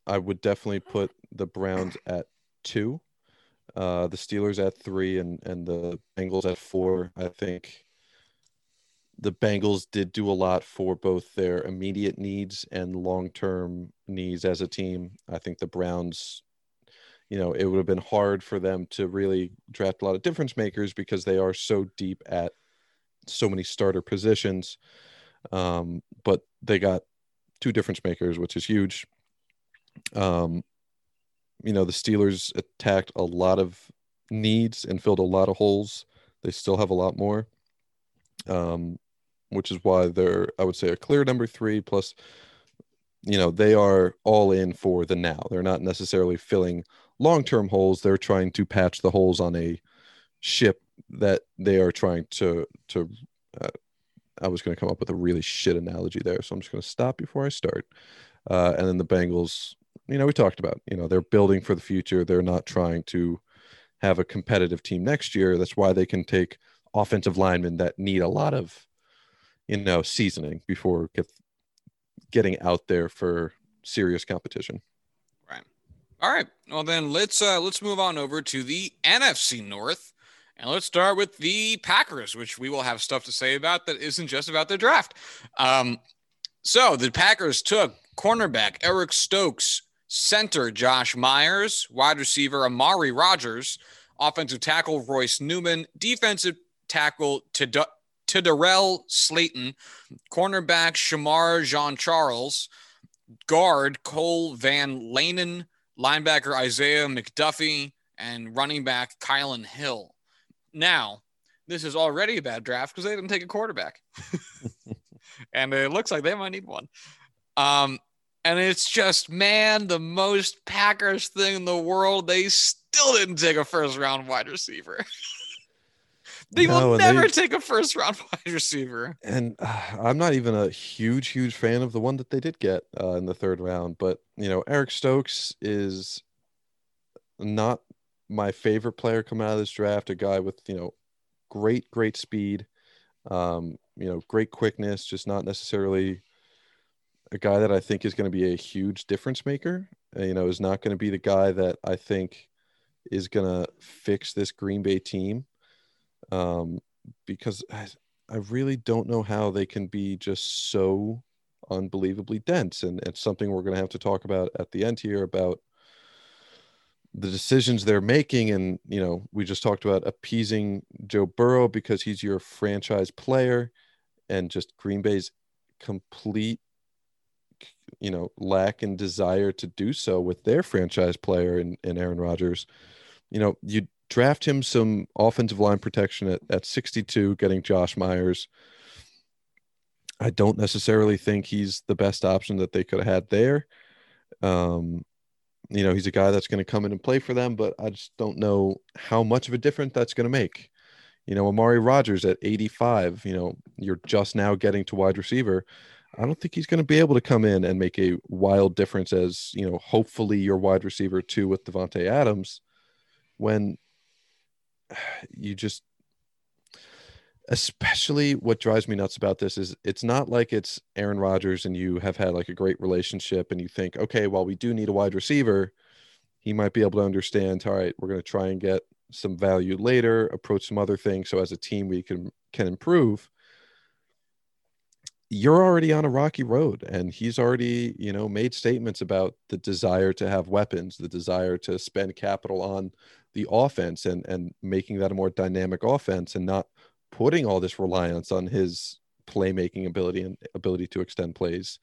I would definitely put the Browns at two, uh, the Steelers at three, and and the Bengals at four. I think the Bengals did do a lot for both their immediate needs and long term needs as a team. I think the Browns you know, it would have been hard for them to really draft a lot of difference makers because they are so deep at so many starter positions. Um, but they got two difference makers, which is huge. Um, you know, the Steelers attacked a lot of needs and filled a lot of holes. They still have a lot more, um, which is why they're, I would say, a clear number three. Plus, you know, they are all in for the now. They're not necessarily filling long-term holes. They're trying to patch the holes on a ship that they are trying to to. Uh, I was going to come up with a really shit analogy there, so I'm just going to stop before I start. Uh, and then the Bengals, you know, we talked about, you know, they're building for the future. They're not trying to have a competitive team next year. That's why they can take offensive linemen that need a lot of, you know, seasoning before get, getting out there for serious competition. All right. Well, then let's uh, let's move on over to the NFC North. And let's start with the Packers, which we will have stuff to say about that isn't just about the draft. Um, so the Packers took cornerback Eric Stokes, center Josh Myers, wide receiver Amari Rogers, offensive tackle Royce Newman, defensive tackle TeDarrell Slaton, cornerback Shemar Jean Charles, guard Cole Van Lanen, linebacker Isaiah McDuffie, and running back Kylin Hill. Now, this is already a bad draft because they didn't take a quarterback. and it looks like they might need one. Um, and it's just, man, the most Packers thing in the world. They still didn't take a first round wide receiver. they no, will never they, take a first round wide receiver. And uh, I'm not even a huge, huge fan of the one that they did get uh, in the third round. But, you know, Eric Stokes is not my favorite player coming out of this draft. A guy with, you know, great, great speed, um, you know, great quickness, just not necessarily a guy that I think is going to be a huge difference maker. Uh, you know, is not going to be the guy that I think is going to fix this Green Bay team. Um, because I, I really don't know how they can be just so unbelievably dense. And it's something we're going to have to talk about at the end here about the decisions they're making. And, you know, we just talked about appeasing Joe Burrow because he's your franchise player and just Green Bay's complete you know lack and desire to do so with their franchise player in, in Aaron Rodgers. You know, you draft him some offensive line protection at, at 62, getting Josh Myers. I don't necessarily think he's the best option that they could have had there. Um, you know, he's a guy that's going to come in and play for them, but I just don't know how much of a difference that's going to make. You know, Amari Rogers at 85, you know, you're just now getting to wide receiver. I don't think he's going to be able to come in and make a wild difference as, you know, hopefully your wide receiver two with Davante Adams when you just especially what drives me nuts about this is it's not like it's Aaron Rodgers and you have had like a great relationship and you think, okay, well, we do need a wide receiver. He might be able to understand, all right, we're going to try and get some value later, approach some other things. So as a team, we can can improve you're already on a rocky road and he's already you know made statements about the desire to have weapons the desire to spend capital on the offense and and making that a more dynamic offense and not putting all this reliance on his playmaking ability and ability to extend plays.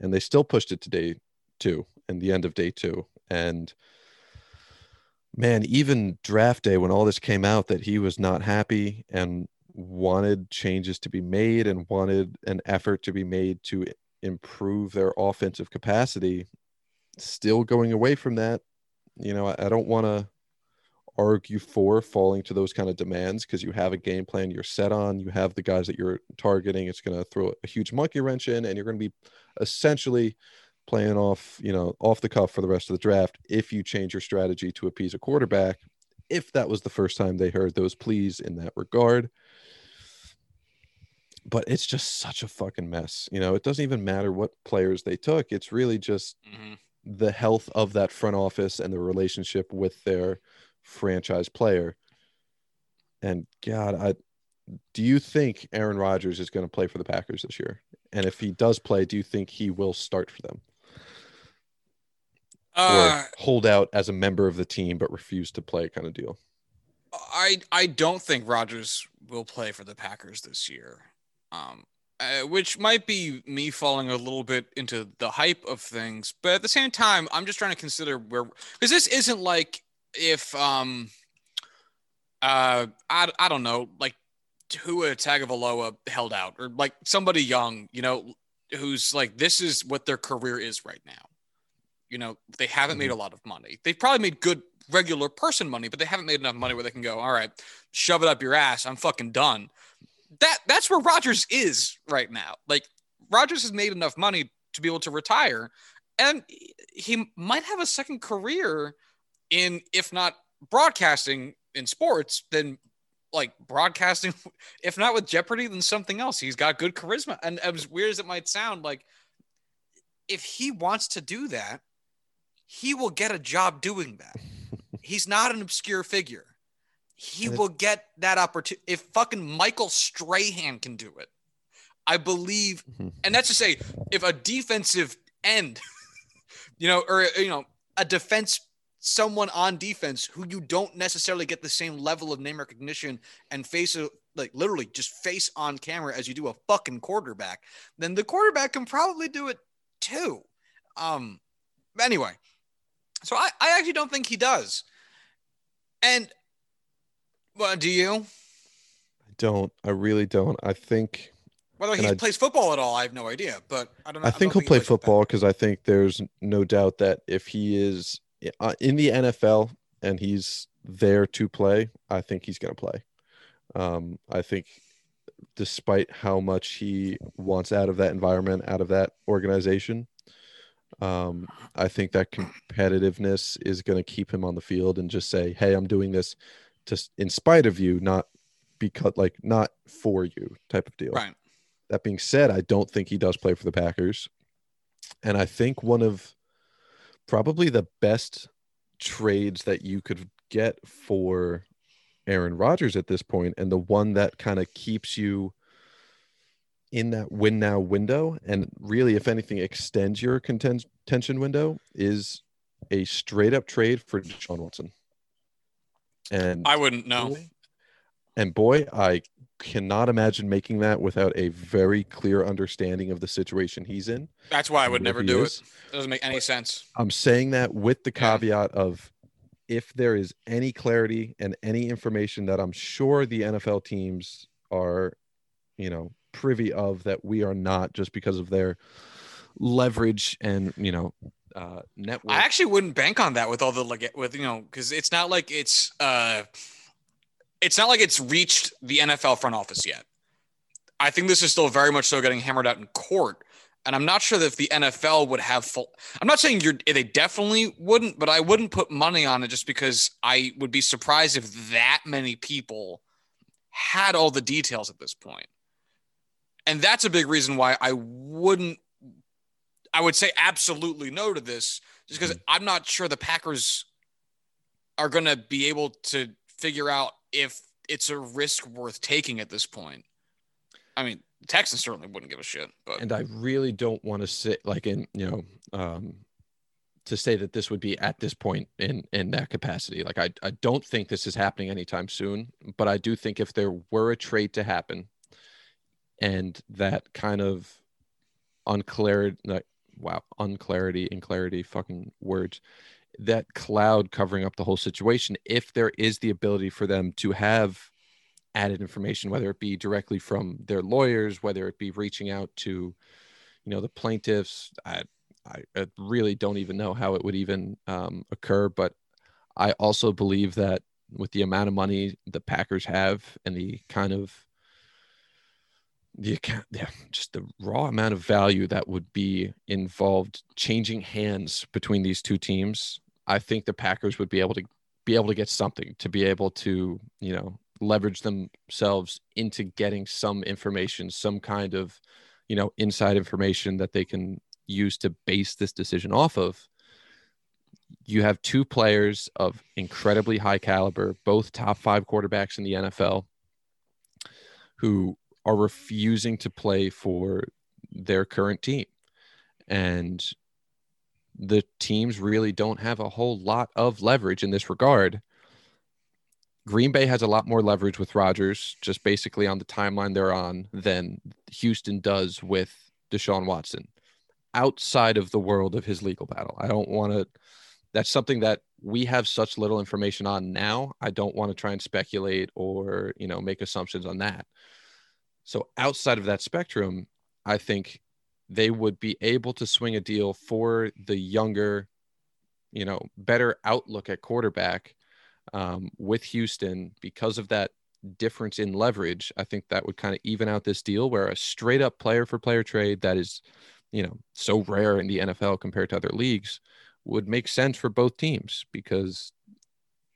And they still pushed it to day two and the end of day two. And man even draft day when all this came out that he was not happy and wanted changes to be made and wanted an effort to be made to improve their offensive capacity still going away from that you know i, I don't want to argue for falling to those kind of demands because you have a game plan you're set on you have the guys that you're targeting it's going to throw a huge monkey wrench in and you're going to be essentially playing off you know off the cuff for the rest of the draft if you change your strategy to appease a quarterback if that was the first time they heard those pleas in that regard but it's just such a fucking mess. You know, it doesn't even matter what players they took. It's really just mm-hmm. the health of that front office and the relationship with their franchise player. And God, I do you think Aaron Rodgers is going to play for the Packers this year? And if he does play, do you think he will start for them? Uh, or hold out as a member of the team but refuse to play kind of deal? I I don't think Rodgers will play for the Packers this year um, uh, which might be me falling a little bit into the hype of things. But at the same time, I'm just trying to consider where because this isn't like if um uh I, I don't know like Tua Tagovailoa held out or like somebody young, you know, who's like this is what their career is right now. You know, they haven't mm-hmm. made a lot of money. They've probably made good regular person money, but they haven't made enough money where they can go, all right, shove it up your ass. I'm fucking done. That that's where Rodgers is right now. Like Rodgers has made enough money to be able to retire, and he might have a second career in, if not broadcasting in sports, then like broadcasting, if not with Jeopardy, then something else. He's got good charisma. And as weird as it might sound, like if he wants to do that, he will get a job doing that. He's not an obscure figure. He will get that opportunity. If fucking Michael Strahan can do it, I believe, and that's to say, if a defensive end, you know, or you know, a defense someone on defense who you don't necessarily get the same level of name recognition and face a, like literally just face on camera as you do a fucking quarterback, then the quarterback can probably do it too. Um, anyway, so I, I actually don't think he does. And well, do you? I don't. I really don't. I think whether he I, plays football at all, I have no idea. But I don't. Know, I think he'll think play football because I think there's no doubt that if he is uh, in the NFL and he's there to play, I think he's going to play. Um, I think despite how much he wants out of that environment, out of that organization, um, I think that competitiveness is going to keep him on the field and just say, "Hey, I'm doing this to in spite of you, not because like not for you," type of deal. Right. That being said, I don't think he does play for the Packers, and I think one of probably the best trades that you could get for Aaron Rodgers at this point, and the one that kind of keeps you in that win now window, and really, if anything, extends your contention window, is a straight up trade for Deshaun Watson. And I wouldn't know. And boy, I cannot imagine making that without a very clear understanding of the situation he's in. That's why I would never do is. it. it. Doesn't make any but sense. I'm saying that with the caveat yeah. of if there is any clarity and any information that I'm sure the NFL teams are, you know, privy of that we are not just because of their leverage and, you know, uh network. I actually wouldn't bank on that with all the with you know because it's not like it's uh it's not like it's reached the NFL front office yet. I think this is still very much so getting hammered out in court. And I'm not sure that if the NFL would have full. I'm not saying you're. They definitely wouldn't, but I wouldn't put money on it just because I would be surprised if that many people had all the details at this point. And that's a big reason why I wouldn't. I would say absolutely no to this, just because mm-hmm. I'm not sure the Packers are going to be able to figure out if it's a risk worth taking at this point. I mean, Texans certainly wouldn't give a shit. But and I really don't want to sit like in you know um, to say that this would be at this point in in that capacity. Like I I don't think this is happening anytime soon. But I do think if there were a trade to happen, and that kind of unclarity, like wow, unclarity and clarity, fucking words that cloud covering up the whole situation if there is the ability for them to have added information whether it be directly from their lawyers whether it be reaching out to you know the plaintiffs. I i, really don't even know how it would even um, occur but i also believe that with the amount of money the packers have and the kind of the account yeah just the raw amount of value that would be involved changing hands between these two teams I think the Packers would be able to be able to get something to be able to, you know, leverage themselves into getting some information, some kind of, you know, inside information that they can use to base this decision off of. You have two players of incredibly high caliber, both top five quarterbacks in the NFL, who are refusing to play for their current team. And the teams really don't have a whole lot of leverage in this regard. Green Bay has a lot more leverage with Rodgers, just basically on the timeline they're on, than Houston does with Deshaun Watson outside of the world of his legal battle. I don't want to, that's something that we have such little information on now. I don't want to try and speculate or, you know, make assumptions on that. So outside of that spectrum, I think they would be able to swing a deal for the younger, you know, better outlook at quarterback um, with Houston because of that difference in leverage. I think that would kind of even out this deal where a straight up player for player trade that is, you know, so rare in the NFL compared to other leagues would make sense for both teams because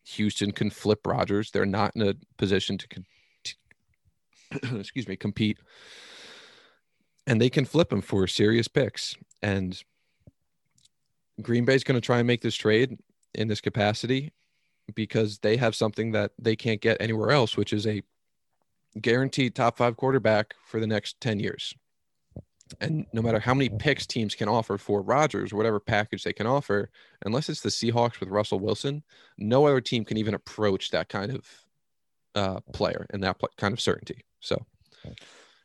Houston can flip Rodgers. They're not in a position to, to excuse me, compete. And they can flip him for serious picks. And Green Bay's going to try and make this trade in this capacity because they have something that they can't get anywhere else, which is a guaranteed top five quarterback for the next 10 years. And no matter how many picks teams can offer for Rodgers, whatever package they can offer, unless it's the Seahawks with Russell Wilson, no other team can even approach that kind of uh, player and that pl- kind of certainty. So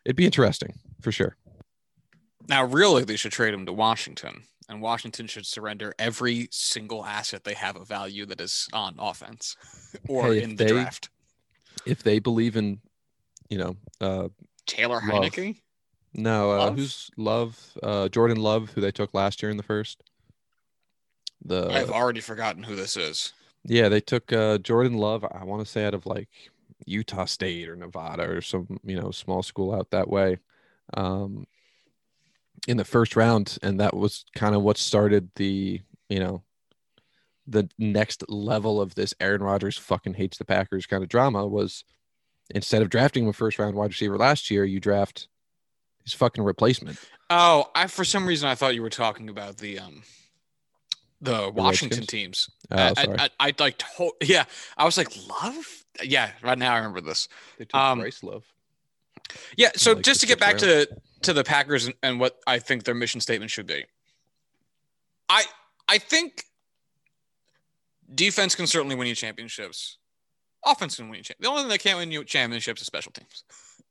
it'd be interesting for sure. Now, really, they should trade him to Washington, and Washington should surrender every single asset they have of value that is on offense or Hey, in the they- draft. If they believe in, you know, uh, Taylor Love. Heinicke. no, uh, Love? who's Love? Uh, Jordan Love, who they took last year in the first. The I've already forgotten who this is. Yeah, they took uh, Jordan Love. I want to say out of like Utah State or Nevada or some you know small school out that way, um, in the first round, and that was kind of what started the you know the next level of this Aaron Rodgers fucking hates the Packers kind of drama was instead of drafting a first round wide receiver last year, you draft his fucking replacement. Oh, I for some reason I thought you were talking about the um the Washington Redskins? teams. Oh, I, I, I, I like to- yeah. I was like love. Yeah, right now I remember this. they took um, Bryce Love. Yeah. So like just to get back to to the Packers and, and what I think their mission statement should be. I I think defense can certainly win you championships. Offense can win you. Cha- the only thing that can't win you championships is special teams.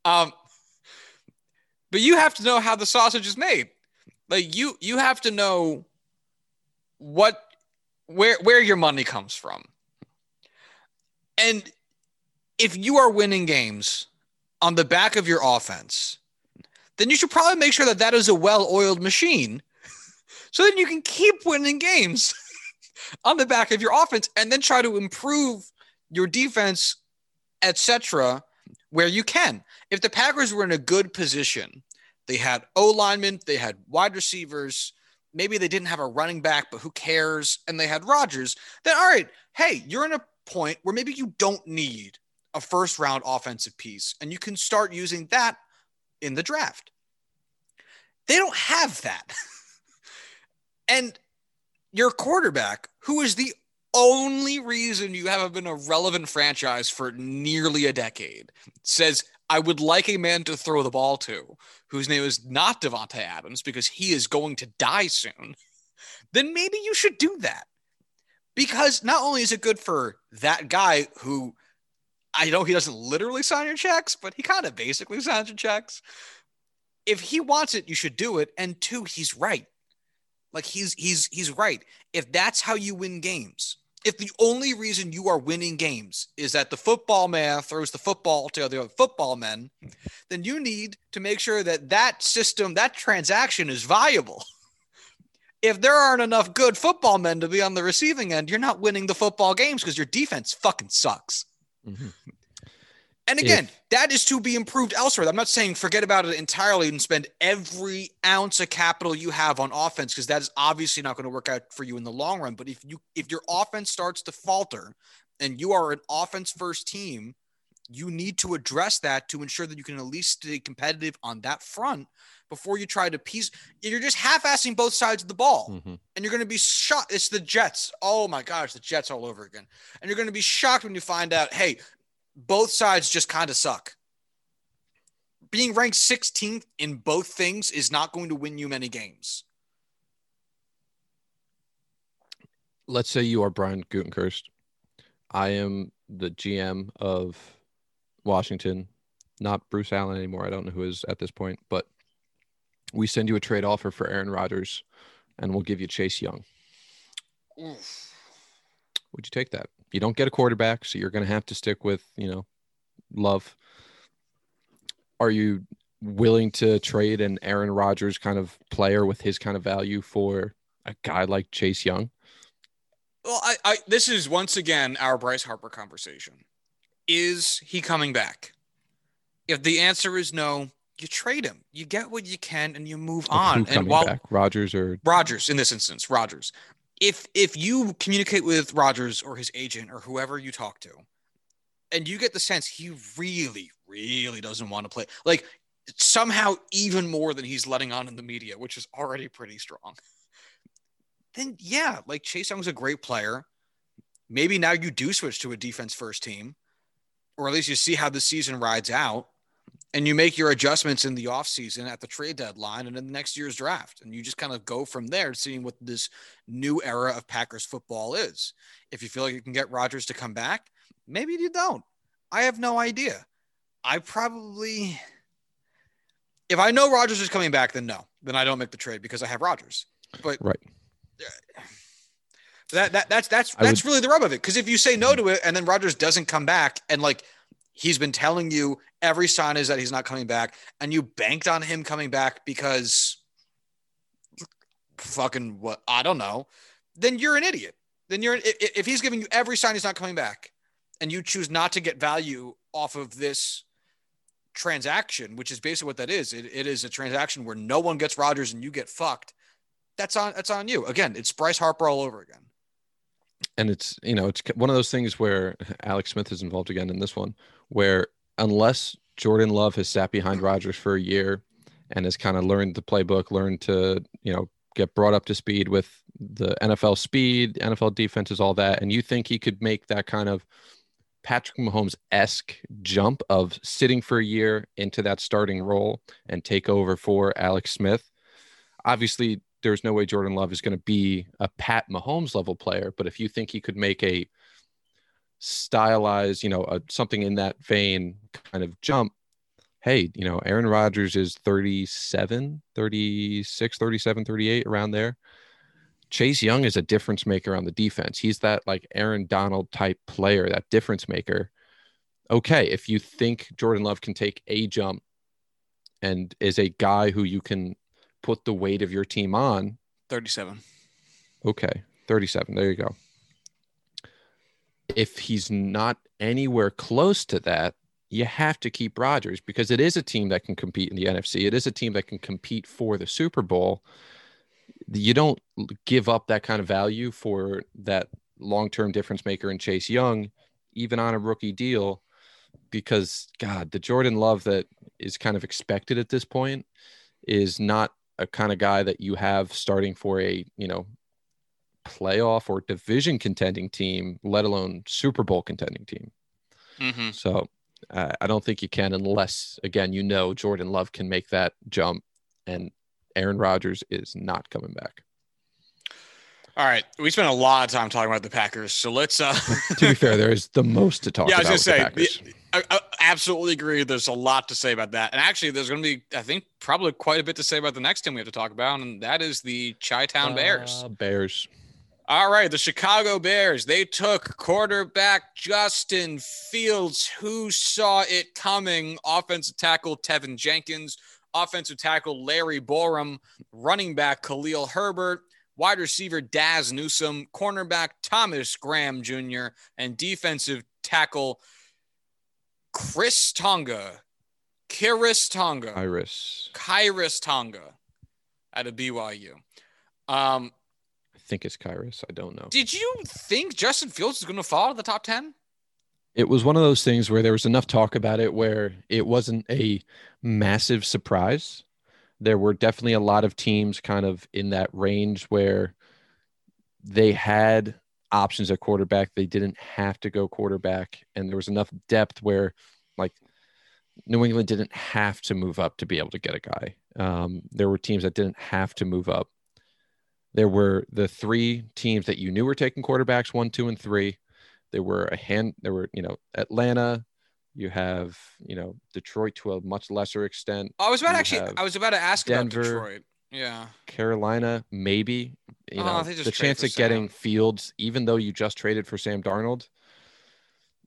Um, but you have to know how the sausage is made. Like you you have to know what where where your money comes from. And if you are winning games on the back of your offense, then you should probably make sure that that is a well-oiled machine so then you can keep winning games on the back of your offense and then try to improve your defense etc where you can. If the packers were in a good position they had o linemen they had wide receivers maybe they didn't have a running back but who cares? And they had Rodgers then all right hey you're in a point where maybe you don't need a first round offensive piece and you can start using that in the draft they don't have that and your quarterback who is the only reason you haven't been a relevant franchise for nearly a decade says I would like a man to throw the ball to whose name is not Davante Adams because he is going to die soon, then maybe you should do that. Because not only is it good for that guy who I know he doesn't literally sign your checks, but he kind of basically signs your checks. If he wants it, you should do it. And two, he's right. Like he's he's he's right. If that's how you win games, if the only reason you are winning games is that the football man throws the football to the other football men, then you need to make sure that that system, that transaction is viable. If there aren't enough good football men to be on the receiving end, you're not winning the football games because your defense fucking sucks. Mhm. And again, If- that is to be improved elsewhere. I'm not saying forget about it entirely and spend every ounce of capital you have on offense because that is obviously not going to work out for you in the long run. But if you if your offense starts to falter and you are an offense first team, you need to address that to ensure that you can at least stay competitive on that front before you try to piece. You're just half-assing both sides of the ball Mhm. and you're going to be shocked. It's the Jets. Oh my gosh, the Jets all over again. And you're going to be shocked when you find out, hey, both sides just kind of suck. Being ranked 16th in both things is not going to win you many games. let's say you are Brian Gutekunst. I am the GM of Washington, not Bruce Allen anymore. I don't know who is at this point, but we send you a trade offer for Aaron Rodgers and we'll give you Chase Young. Oof. Would you take that? You don't get a quarterback, so you're going to have to stick with, you know, love. Are you willing to trade an Aaron Rodgers kind of player with his kind of value for a guy like Chase Young? Well, I, I this is once again our Bryce Harper conversation. Is he coming back? If the answer is no, you trade him. You get what you can and you move on. And while back? Rodgers or Rodgers in this instance, Rodgers. If if you communicate with Rodgers or his agent or whoever you talk to, and you get the sense he really, really doesn't want to play, like somehow even more than he's letting on in the media, which is already pretty strong. Then yeah, like Chase Young's a great player. Maybe now you do switch to a defense first team, or at least you see how the season rides out and you make your adjustments in the offseason at the trade deadline and in the next year's draft. And you just kind of go from there, seeing what this new era of Packers football is. If you feel like you can get Rodgers to come back, maybe you don't. I have no idea. I probably, if I know Rodgers is coming back, then no, then I don't make the trade because I have Rodgers. But right. That, that that's that's that's would, really the rub of it. Because if you say no to it and then Rodgers doesn't come back and like he's been telling you every sign is that he's not coming back, and you banked on him coming back because fucking what I don't know, then you're an idiot. Then you're if, if he's giving you every sign he's not coming back, and you choose not to get value off of this transaction, which is basically what that is. It, it is a transaction where no one gets Rodgers and you get fucked. That's on that's on you. Again, it's Bryce Harper all over again and it's you know it's one of those things where Alex Smith is involved again in this one, where unless Jordan Love has sat behind Rodgers for a year and has kind of learned the playbook, learned to you know get brought up to speed with the NFL speed, NFL defenses, all that, and you think he could make that kind of Patrick Mahomes esque jump of sitting for a year into that starting role and take over for Alex Smith. Obviously, there's no way Jordan Love is going to be a Pat Mahomes level player. But if you think he could make a stylized, you know, a, something in that vein kind of jump, hey, you know, Aaron Rodgers is 37, 36, 37, 38, around there. Chase Young is a difference maker on the defense. He's that like Aaron Donald type player, that difference maker. Okay, if you think Jordan Love can take a jump and is a guy who you can put the weight of your team on 37 okay 37 there you go if he's not anywhere close to that you have to keep Rodgers because it is a team that can compete in the NFC. It is a team that can compete for the Super Bowl. You don't give up that kind of value for that long-term difference maker in Chase Young, even on a rookie deal, because God, the Jordan Love that is kind of expected at this point is not a kind of guy that you have starting for a you know playoff or division contending team, let alone Super Bowl contending team. Mm-hmm. So uh, I don't think you can unless again you know Jordan Love can make that jump, and Aaron Rodgers is not coming back. All right, we spent a lot of time talking about the Packers, so let's. uh To be fair, there is the most to talk. Yeah, I was gonna say, I, I, absolutely agree. There's a lot to say about that, and actually, there's going to be, I think, probably quite a bit to say about the next team we have to talk about, and that is the Chi Town Bears. Uh, Bears. All right, the Chicago Bears. They took quarterback Justin Fields, who saw it coming. Offensive tackle Teven Jenkins, offensive tackle Larry Borom, running back Khalil Herbert wide receiver Dazz Newsome, cornerback Thomas Graham Jr., and defensive tackle Chris Tonga. Khyiris Tonga. Khyiris. Khyiris Tonga out of BYU. Um, I think it's Khyiris. I don't know. Did you think Justin Fields is going to fall to the top 10? It was one of those things where there was enough talk about it where it wasn't a massive surprise there were definitely a lot of teams kind of in that range where they had options at quarterback. They didn't have to go quarterback, and there was enough depth where, like, New England didn't have to move up to be able to get a guy. Um, there were teams that didn't have to move up. There were the three teams that you knew were taking quarterbacks one, two, and three. There were a hand. There were you know Atlanta, you have, you know, Detroit to a much lesser extent. I was about to actually. I was about to ask Denver, about Detroit. Yeah. Carolina, maybe. You oh, know, the chance of getting Fields, even though you just traded for Sam Darnold,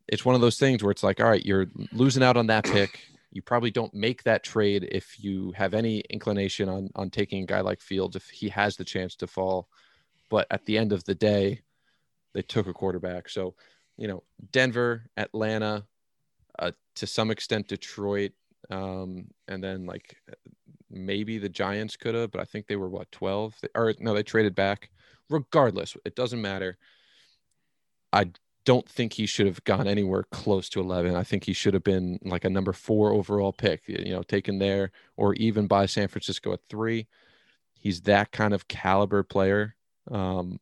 it's one of those things where it's like, all right, you're losing out on that pick. You probably don't make that trade if you have any inclination on on taking a guy like Fields if he has the chance to fall. But at the end of the day, they took a quarterback. So, you know, Denver, Atlanta, uh, to some extent Detroit, um, and then like maybe the Giants could have, but I think they were what 12 or no, they traded back. Regardless, it doesn't matter. I don't think he should have gone anywhere close to 11. I think he should have been like a number four overall pick, you know, taken there or even by San Francisco at three. He's that kind of caliber player. Um,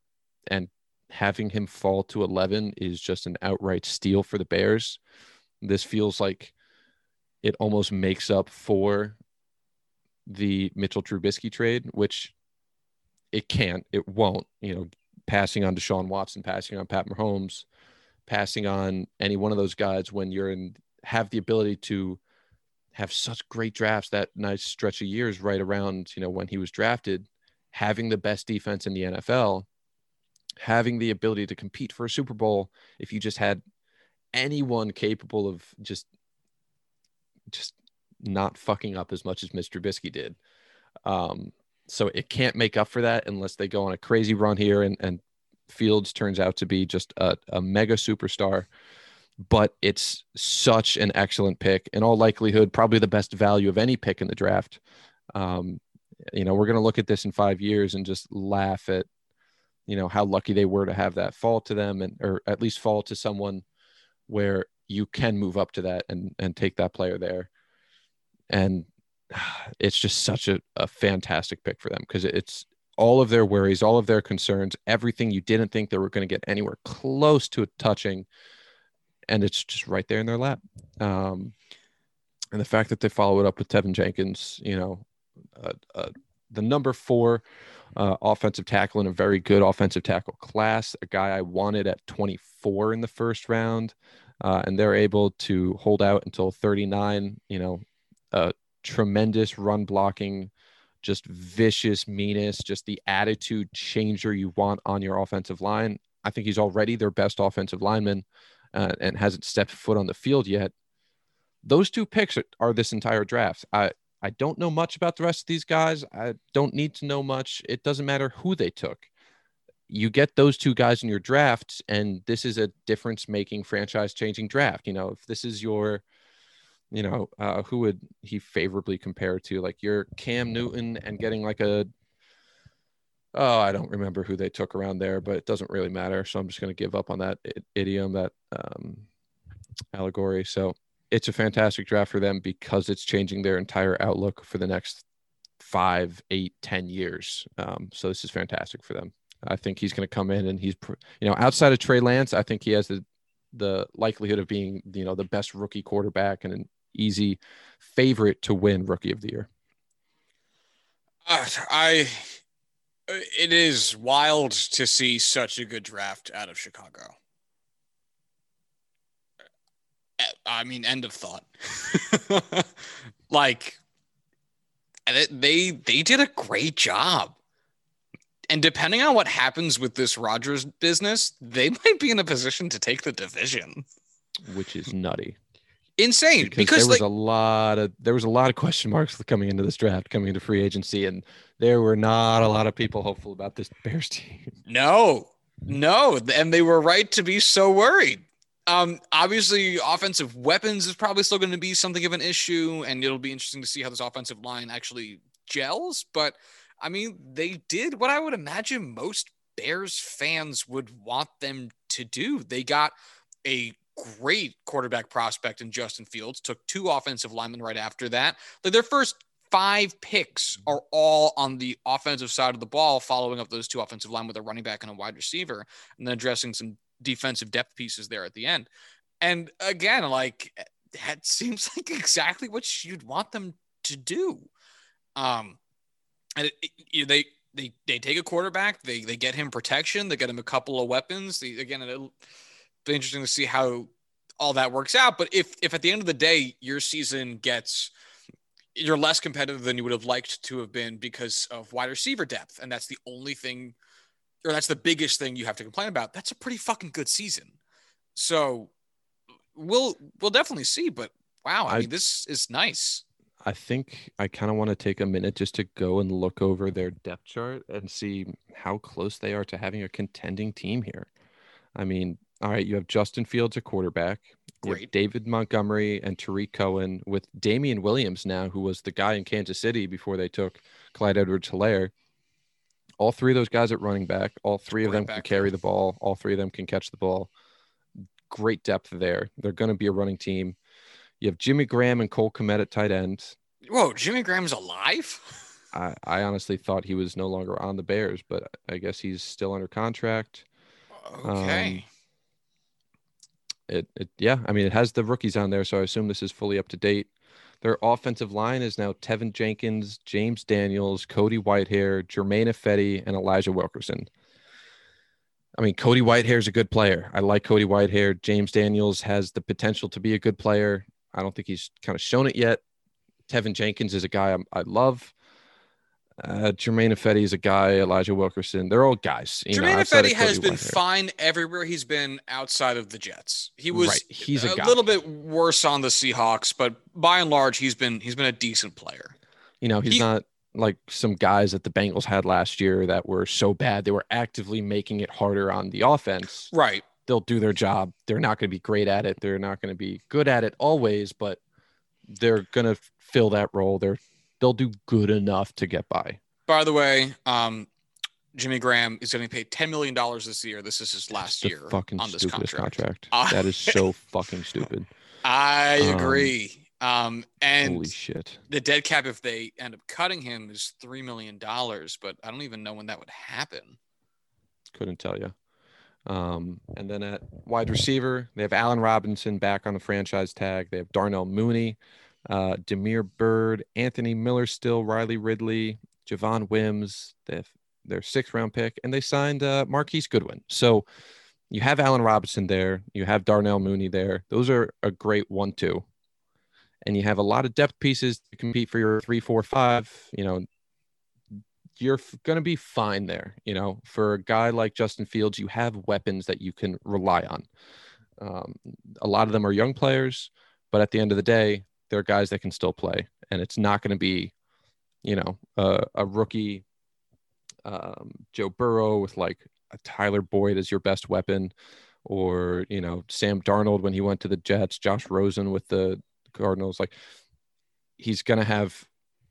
and having him fall to 11 is just an outright steal for the Bears. This feels like it almost makes up for the Mitchell Trubisky trade, which it can't, it won't, you know, passing on Deshaun Watson, passing on Pat Mahomes, passing on any one of those guys when you're in have the ability to have such great drafts that nice stretch of years right around, you know, when he was drafted, having the best defense in the NFL, having the ability to compete for a Super Bowl if you just had anyone capable of just just not fucking up as much as Mr. Trubisky did. Um, so it can't make up for that unless they go on a crazy run here and, and Fields turns out to be just a, a mega superstar. But it's such an excellent pick. In all likelihood, probably the best value of any pick in the draft. Um, you know, we're going to look at this in five years and just laugh at, you know, how lucky they were to have that fall to them and, or at least fall to someone where you can move up to that and, and take that player there and it's just such a, a fantastic pick for them because it's all of their worries, all of their concerns, everything you didn't think they were going to get anywhere close to touching, and it's just right there in their lap. Um, and the fact that they follow it up with Teven Jenkins, you know, uh, uh, the number four uh, offensive tackle in a very good offensive tackle class, a guy I wanted at 24 in the first round, uh, and they're able to hold out until 39. You know, a tremendous run blocking, just vicious meanness, just the attitude changer you want on your offensive line. I think he's already their best offensive lineman uh, and hasn't stepped foot on the field yet. Those two picks are, are this entire draft. I, I don't know much about the rest of these guys. I don't need to know much. It doesn't matter who they took. You get those two guys in your drafts, and this is a difference making, franchise changing draft. You know, if this is your you know, uh, who would he favorably compare to? Like your Cam Newton and getting like a, oh, I don't remember who they took around there, but it doesn't really matter. So I'm just going to give up on that idiom, that um, allegory. So it's a fantastic draft for them because it's changing their entire outlook for the next five, eight, ten years. Um, so this is fantastic for them. I think he's going to come in and he's, you know, outside of Trey Lance, I think he has the the likelihood of being, you know, the best rookie quarterback and an easy favorite to win Rookie of the Year? Uh, I it is wild to see such a good draft out of Chicago. Uh, I mean, end of thought. like they they did a great job. And depending on what happens with this Rodgers business, they might be in a position to take the division, which is nutty insane because, because there was a lot of there was a lot of question marks coming into this draft coming into free agency and there were not a lot of people hopeful about this bears team. No no and they were right to be so worried. Um obviously offensive weapons is probably still going to be something of an issue and it'll be interesting to see how this offensive line actually gels but i mean they did what i would imagine most bears fans would want them to do. They got a great quarterback prospect in Justin Fields, took two offensive linemen right after that. Like their first five picks are all on the offensive side of the ball, following up those two offensive line with a running back and a wide receiver, and then addressing some defensive depth pieces there at the end. And again, like that seems like exactly what you'd want them to do. Um, and it, it, they they they take a quarterback, they they get him protection, they get him a couple of weapons. They, again, it, interesting to see how all that works out. But if if at the end of the day your season gets you're less competitive than you would have liked to have been because of wide receiver depth, and that's the only thing, or that's the biggest thing you have to complain about. That's a pretty fucking good season. So we'll we'll definitely see, but wow, I, I- mean, this is nice. I think I kind of want to take a minute just to go and look over their depth chart and see how close they are to having a contending team here. I mean, all right, you have Justin Fields at quarterback, Great. David Montgomery and Tarik Cohen with Damien Williams now, who was the guy in Kansas City before they took Clyde Edwards Helaire. All three of those guys at running back, all three of them can carry the ball, all three of them can catch the ball. Great depth there. They're going to be a running team. You have Jimmy Graham and Cole Kmet at tight end. Whoa, Jimmy Graham's alive? I, I honestly thought he was no longer on the Bears, but I guess he's still under contract. Okay. Um, It, it yeah, I mean it has the rookies on there, so I assume this is fully up to date. Their offensive line is now Teven Jenkins, James Daniels, Cody Whitehair, Germain Ifedi, and Elijah Wilkerson. I mean, Cody Whitehair is a good player. I like Cody Whitehair. James Daniels has the potential to be a good player. I don't think he's kind of shown it yet. Teven Jenkins is a guy I'm, I love. Uh, Germain Ifedi is a guy. Elijah Wilkerson. They're all guys. You know, Germain outside of has been fine everywhere he's been outside of the Jets. He was Right, he's a a little bit worse on the Seahawks, but by and large, he's been he's been a decent player. You know, he's He- not like some guys that the Bengals had last year that were so bad they were actively making it harder on the offense. Right. They'll do their job. They're not going to be great at it. They're not going to be good at it always, but they're going to fill that role. They're they'll do good enough to get by. By the way, um, Jimmy Graham is getting paid ten million dollars this year. This is his last year fucking on this contract. contract. Uh, that is so fucking stupid. I Um, agree. Um, and Holy shit. the dead cap, if they end up cutting him, is three million dollars. But I don't even know when that would happen. Couldn't tell you. Um, and then at wide receiver, they have Allen Robinson back on the franchise tag. They have Darnell Mooney, uh, Damiere Byrd, Anthony Miller still, Riley Ridley, Javon Wims. Their sixth round pick, and they signed uh, Marquise Goodwin. So you have Allen Robinson there. You have Darnell Mooney there. Those are a great one-two. And you have a lot of depth pieces to compete for your three, four, five. You know, you're going to be fine there. You know, for a guy like Justin Fields, you have weapons that you can rely on. Um, a lot of them are young players, but at the end of the day, they're guys that can still play, and it's not going to be, you know, a, a rookie um, Joe Burrow with like a Tyler Boyd as your best weapon, or you know Sam Darnold when he went to the Jets, Josh Rosen with the Cardinals. Like he's going to have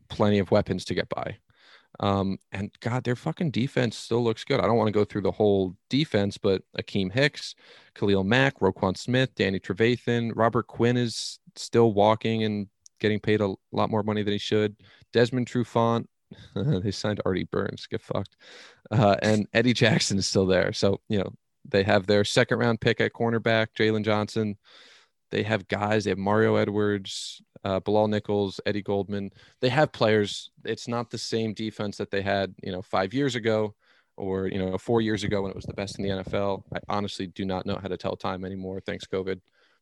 plenty of weapons to get by. Um, and God, their fucking defense still looks good. I don't want to go through the whole defense, but Akiem Hicks, Khalil Mack, Roquan Smith, Danny Trevathan, Robert Quinn is still walking and getting paid a lot more money than he should. Desmond Trufant, they signed Artie Burns, get fucked. Uh, and Eddie Jackson is still there. So, you know, they have their second round pick at cornerback, Jaylon Johnson. They have guys, they have Mario Edwards, uh, Bilal Nichols, Eddie Goldman. They have players. It's not the same defense that they had, you know, five years ago or, you know, four years ago when it was the best in the NFL. I honestly do not know how to tell time anymore. Thanks, COVID.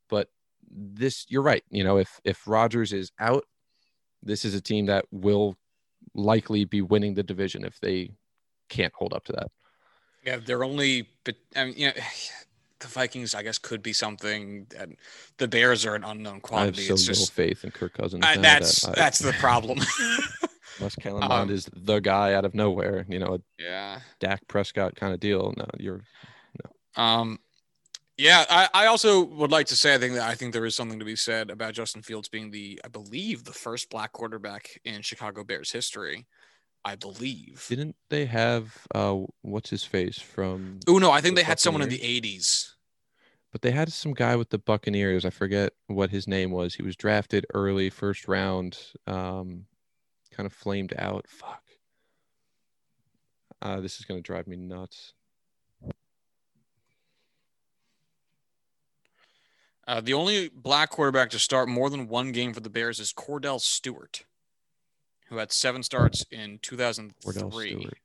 But this, you're right. You know, if, if Rodgers is out, this is a team that will likely be winning the division if they can't hold up to that. Yeah, they're only, but I mean, you know, the Vikings, I guess, could be something. And the Bears are an unknown quantity. I have so it's little just faith in Kirk Cousins. I, that's that I- that's the problem. Unless Kellen Um, Mond is the guy out of nowhere, you know, a yeah. Dak Prescott kind of deal. No, you're no. Um, yeah, I, I also would like to say I think that I think there is something to be said about Justin Fields being the I believe the first black quarterback in Chicago Bears history. I believe. didn't they have uh what's his face from Oh no, I think the they had someone in the 80s. but they had some guy with the Buccaneers. I forget what his name was. He was drafted early, first round, um, kind of flamed out. Fuck. Uh, this is gonna drive me nuts. Uh, the only black quarterback to start more than one game for the Bears is Kordell Stewart, who had seven starts in 2003. Wardell Stewart.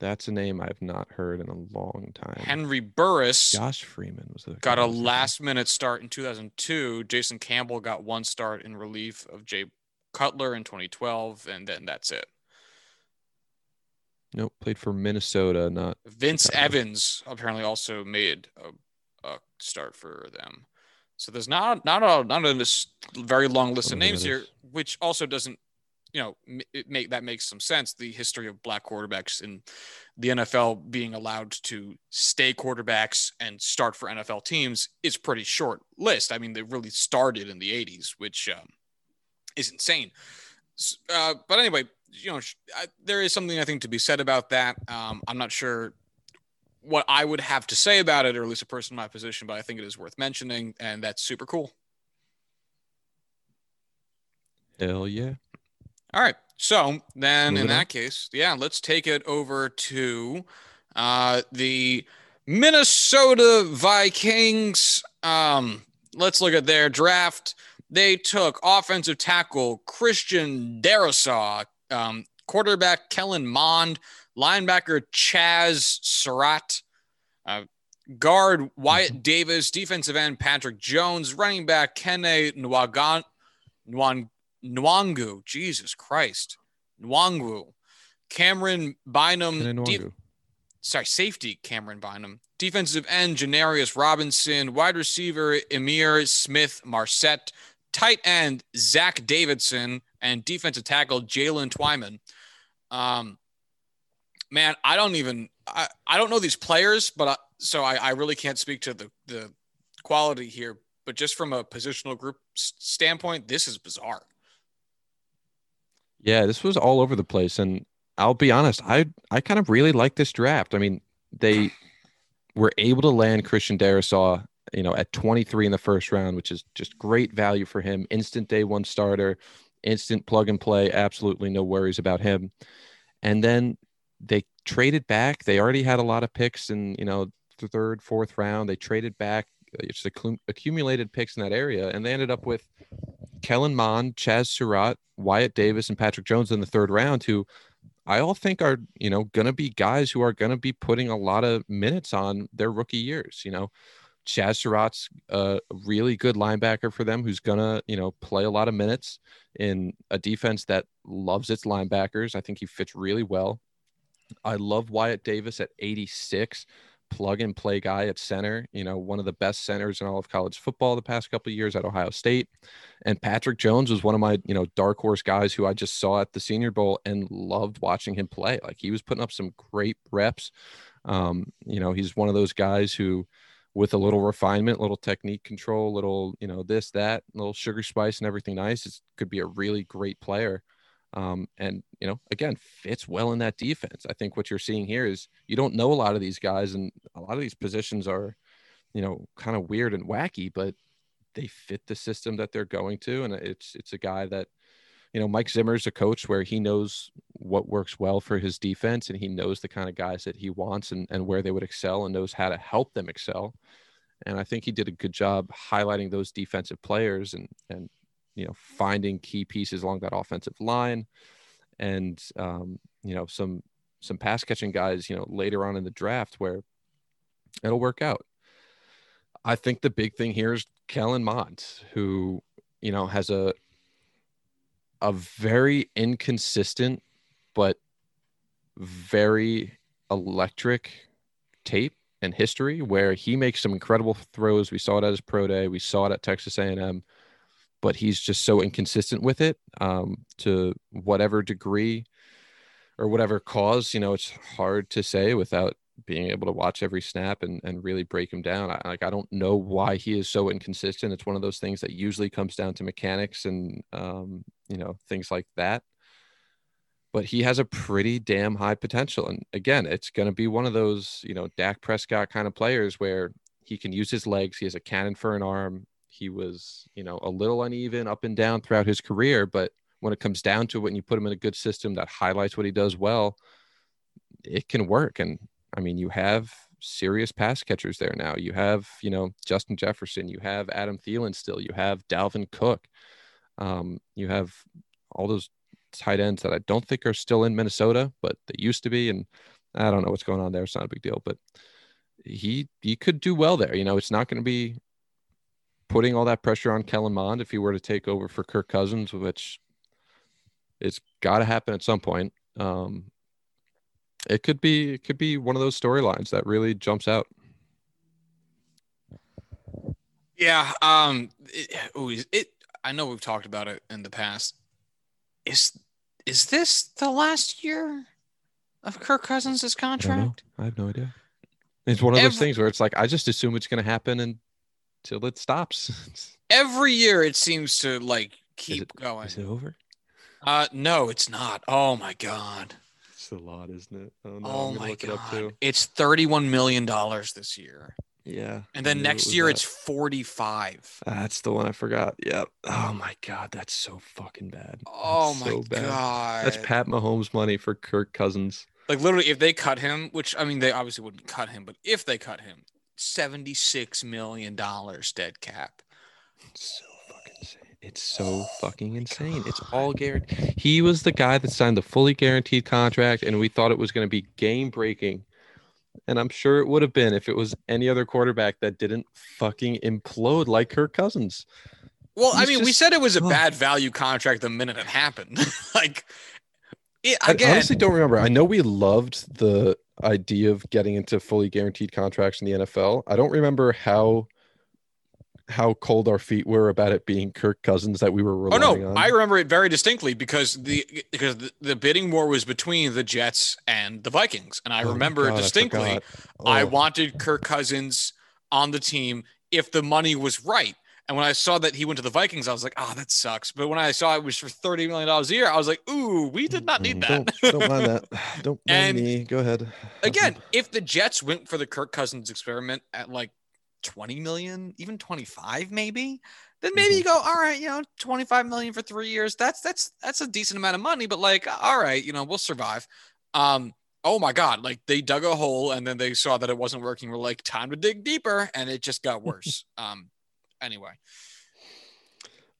That's a name I've not heard in a long time. Henry Burris Josh Freeman was the got a a I was last minute start in 2002. Jason Campbell got one start in relief of Jay Cutler in 2012, and then that's it. Nope, played for Minnesota, not Vince Chicago. Evans apparently also made a, a start for them. So there's not not a not a very long list of names here, which also doesn't, you know, it make that makes some sense. The history of black quarterbacks in the NFL being allowed to stay quarterbacks and start for NFL teams is pretty short list. I mean, they really started in the 80s, which um, is insane. Uh, but anyway, you know, I, there is something I think to be said about that. Um, I'm not sure what I would have to say about it, or at least a person in my position, but I think it is worth mentioning, and that's super cool. Hell yeah. All right. So then, Moving in that on. case, yeah, let's take it over to uh, the Minnesota Vikings. Um, let's look at their draft. They took offensive tackle Christian Darrisaw, um, quarterback Kellen Mond, linebacker Chaz Surratt, uh, guard Wyatt Davis, defensive end Patrick Jones, running back Kene Nwagan, Nwan, Nwangu, Jesus Christ, Nwangu, Cameron Bynum, de- sorry, safety Cameron Bynum, defensive end Janarius Robinson, wide receiver Ihmir Smith Marsette, tight end Zach Davidson, and defensive tackle Jaylen Twyman. Um, man, I don't even I, I don't know these players, but I, so I, I really can't speak to the the quality here. But just from a positional group standpoint, this is bizarre. Yeah, this was all over the place, and I'll be honest, I I kind of really like this draft. I mean, they were able to land Christian Darrisaw, you know, at 23 in the first round, which is just great value for him. Instant day one starter, instant plug and play, absolutely no worries about him. And then they traded back. They already had a lot of picks in, you know, the third, fourth round. They traded back, uh, just accu- accumulated picks in that area, and they ended up with Kellen Mond, Chaz Surratt, Wyatt Davis, and Patrick Jones in the third round, who I all think are, you know, going to be guys who are going to be putting a lot of minutes on their rookie years. You know, Chaz Surratt's a really good linebacker for them who's going to, you know, play a lot of minutes in a defense that loves its linebackers. I think he fits really well. I love Wyatt Davis at 86 plug and play guy at center, you know, one of the best centers in all of college football the past couple years at Ohio State. And Patrick Jones was one of my, you know, dark horse guys who I just saw at the Senior Bowl and loved watching him play. Like he was putting up some great reps. Um, you know, he's one of those guys who with a little refinement, little technique control, little, you know, this, that, little sugar spice and everything nice, it could be a really great player. Um, and you know, again, fits well in that defense. I think what you're seeing here is you don't know a lot of these guys, and a lot of these positions are, you know, kind of weird and wacky, but they fit the system that they're going to, and it's it's a guy that, you know, Mike Zimmer's a coach where he knows what works well for his defense, and he knows the kind of guys that he wants and and where they would excel, and knows how to help them excel. And I think he did a good job highlighting those defensive players and and you know finding key pieces along that offensive line and um, you know some some pass catching guys you know later on in the draft where it'll work out. I think the big thing here is kellen mond who you know has a a very inconsistent but very electric tape and history where he makes some incredible throws. We saw it at his pro day. We saw it at texas a&m but he's just so inconsistent with it um, to whatever degree or whatever cause. You know, it's hard to say without being able to watch every snap and, and really break him down. I, like I don't know why he is so inconsistent. It's one of those things that usually comes down to mechanics and um, you know things like that. But he has a pretty damn high potential, and again, it's going to be one of those you know Dak Prescott kind of players where he can use his legs. He has a cannon for an arm he was, you know, a little uneven up and down throughout his career, but when it comes down to it, when you put him in a good system that highlights what he does well, it can work. And I mean, you have serious pass catchers there now. You have, you know, Justin Jefferson, you have Adam Thielen still, you have Dalvin Cook, um, you have all those tight ends that I don't think are still in Minnesota, but they used to be. And I don't know what's going on there. It's not a big deal, but he he could do well there. You know, it's not going to be putting all that pressure on Kellen Mond if he were to take over for Kirk Cousins, which it's got to happen at some point. Um, it could be it could be one of those storylines that really jumps out. Yeah. Um. It, ooh, it. I know we've talked about it in the past. Is is this the last year of Kirk Cousins' I contract? I have no idea. It's one of those things where it's like I just assume it's going to happen until it stops. Every year it seems to like keep it- going. Is it over? Uh, no, it's not. Oh my god. It's a lot, isn't it? Oh no! oh my it god. too. It's thirty-one million dollars this year, Yeah. and then knew it next year that. it's forty-five. That's the one I forgot. Yep. Oh my god, that's so fucking bad. Oh That's my so bad. god. That's Pat Mahomes money for Kirk Cousins. Like literally, if they cut him, which I mean, they obviously wouldn't cut him, but if they cut him, seventy-six million dollars dead cap. It's so oh fucking insane. It's so fucking insane. It's all guaranteed. He was the guy that signed the fully guaranteed contract, and we thought it was going to be game breaking. And I'm sure it would have been if it was any other quarterback that didn't fucking implode like Kirk Cousins. Well, I He's mean, we said it was a bad value contract the minute it happened. like, it, I honestly don't remember. I know we loved the idea of getting into fully guaranteed contracts in the NFL. I don't remember how how cold our feet were about it being Kirk Cousins that we were oh no, on. I remember it very distinctly because the because the, the bidding war was between the Jets and the Vikings, and I Oh remember God, distinctly. I Oh. wanted Kirk Cousins on the team if the money was right. And when I saw that he went to the Vikings, I was like, oh, that sucks. But when I saw it was for $30 million a year, I was like, ooh, we did not need that. Don't, don't mind that. Don't mind And me. Go ahead. Again, if the Jets went for the Kirk Cousins experiment at like 20 million, even 25 maybe, then maybe Mm-hmm. you go, all right, you know, 25 million for 3 years. That's that's that's a decent amount of money, but like all right, you know, we'll survive. Um oh my god, like they dug a hole and then they saw that it wasn't working. We're like time to dig deeper and it just got worse. um anyway,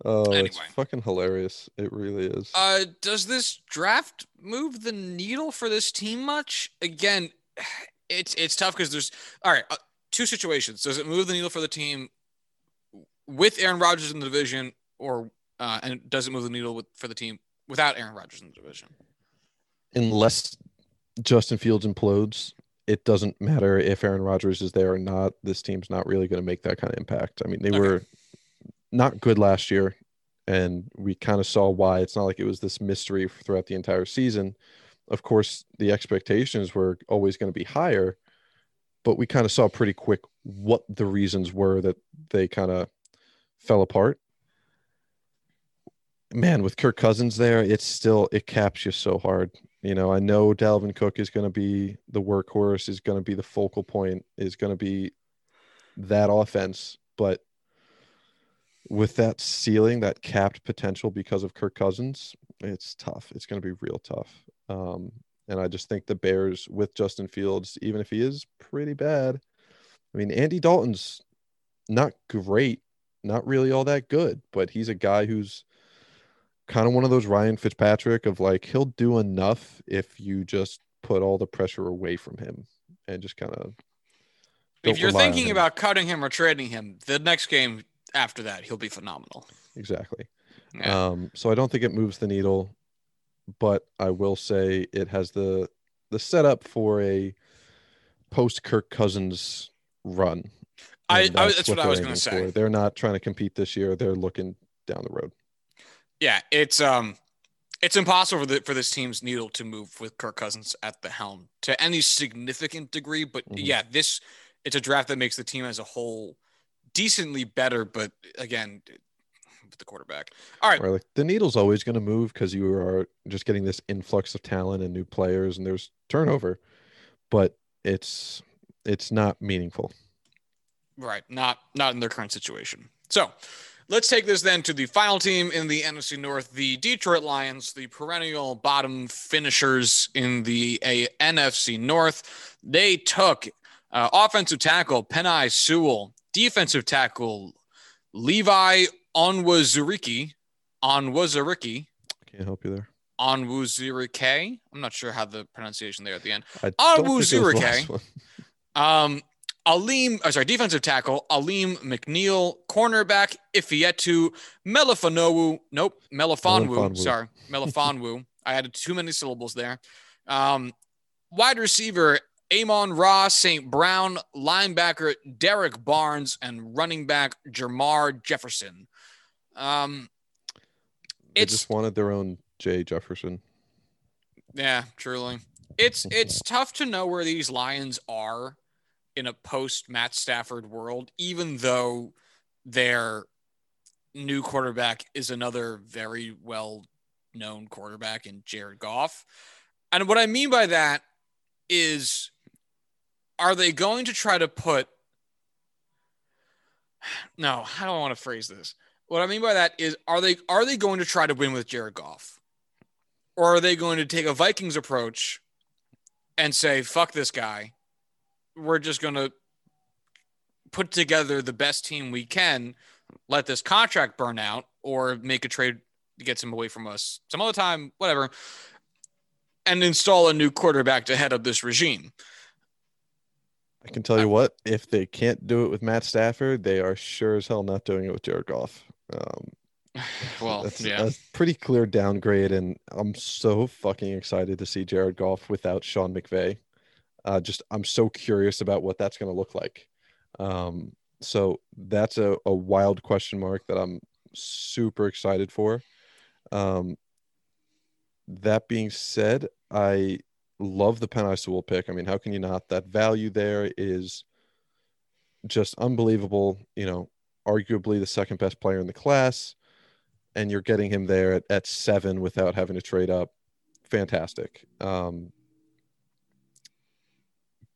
oh, it's fucking hilarious. It really is. uh does this draft move the needle for this team much? Again, it's it's tough because there's all right, uh, two situations. Does it move the needle for the team with Aaron Rodgers in the division, or uh, and does it move the needle with, for the team without Aaron Rodgers in the division? Unless Justin Fields implodes, it doesn't matter if Aaron Rodgers is there or not. This team's not really going to make that kind of impact. I mean, they Okay. were not good last year, and we kind of saw why. It's not like it was this mystery throughout the entire season. Of course, the expectations were always going to be higher, but we kind of saw pretty quick what the reasons were that they kind of fell apart. Man, with Kirk Cousins there, it's still it caps you so hard. You know, I know Dalvin Cook is going to be the workhorse, is going to be the focal point, is going to be that offense, but with that ceiling, that capped potential because of Kirk Cousins, it's tough. It's going to be real tough. Um, and I just think the Bears with Justin Fields, even if he is pretty bad, I mean, Andy Dalton's not great, not really all that good, but he's a guy who's kind of one of those Ryan Fitzpatrick of like he'll do enough if you just put all the pressure away from him and just kind of. If you're thinking about cutting him or trading him, the next game after that, he'll be phenomenal. exactly, Yeah. um, so I don't think it moves the needle, but I will say it has the the setup for a post Kirk Cousins run. I- and I- that's what I was gonna say. for. They're not trying to compete this year. They're looking down the road. Yeah, it's um, it's impossible for the for this team's needle to move with Kirk Cousins at the helm to any significant degree. But Mhm. yeah, this it's a draft that makes the team as a whole decently better. But again, with the quarterback. All right, the needle's always going to move because you are just getting this influx of talent and new players, and there's turnover, but it's it's not meaningful. Right. Not not in their current situation. So let's take this then to the final team in the NFC North, the Detroit Lions, the perennial bottom finishers in the a- NFC North. They took uh, offensive tackle Penei Sewell, defensive tackle Levi Onwazuriki, Onwazuriki, Can't help you there. Onwuzurike. I'm not sure how the pronunciation there at the end. I don't think it was the Wuzurike. last one. Um, Alim, oh, sorry, defensive tackle Alim McNeil, cornerback Ifeatu Melifonowu. Nope, Melifonwu. Melifonwu. Sorry, Melifonwu. I added too many syllables there. Um, wide receiver Amon Ross, St. Brown, linebacker Derrick Barnes, and running back Jermar Jefferson. Um, They just wanted their own Jay Jefferson. yeah, truly. It's it's tough to know where these Lions are in a post Matt Stafford world, even though their new quarterback is another very well known quarterback in Jared Goff. And what I mean by that is are they going to try to put no, how do I want to phrase this? What I mean by that is are they are they going to try to win with Jared Goff? Or are they going to take a Vikings approach and say, fuck this guy? We're just going to put together the best team we can, let this contract burn out, or make a trade to get him away from us some other time, whatever, and install a new quarterback to head up this regime. I can tell you what, if they can't do it with Matt Stafford, they are sure as hell not doing it with Jared Goff. Um, Well, that's yeah. a pretty clear downgrade, and I'm so fucking excited to see Jared Goff without Sean McVay. Uh, just I'm so curious about what that's going to look like. Um, so that's a, a wild question mark that I'm super excited for. Um, that being said, I love the Penei Sewell pick. I mean, how can you not? That value there is just unbelievable. You know, arguably the second best player in the class, and you're getting him there at, at seven without having to trade up. Fantastic. Um,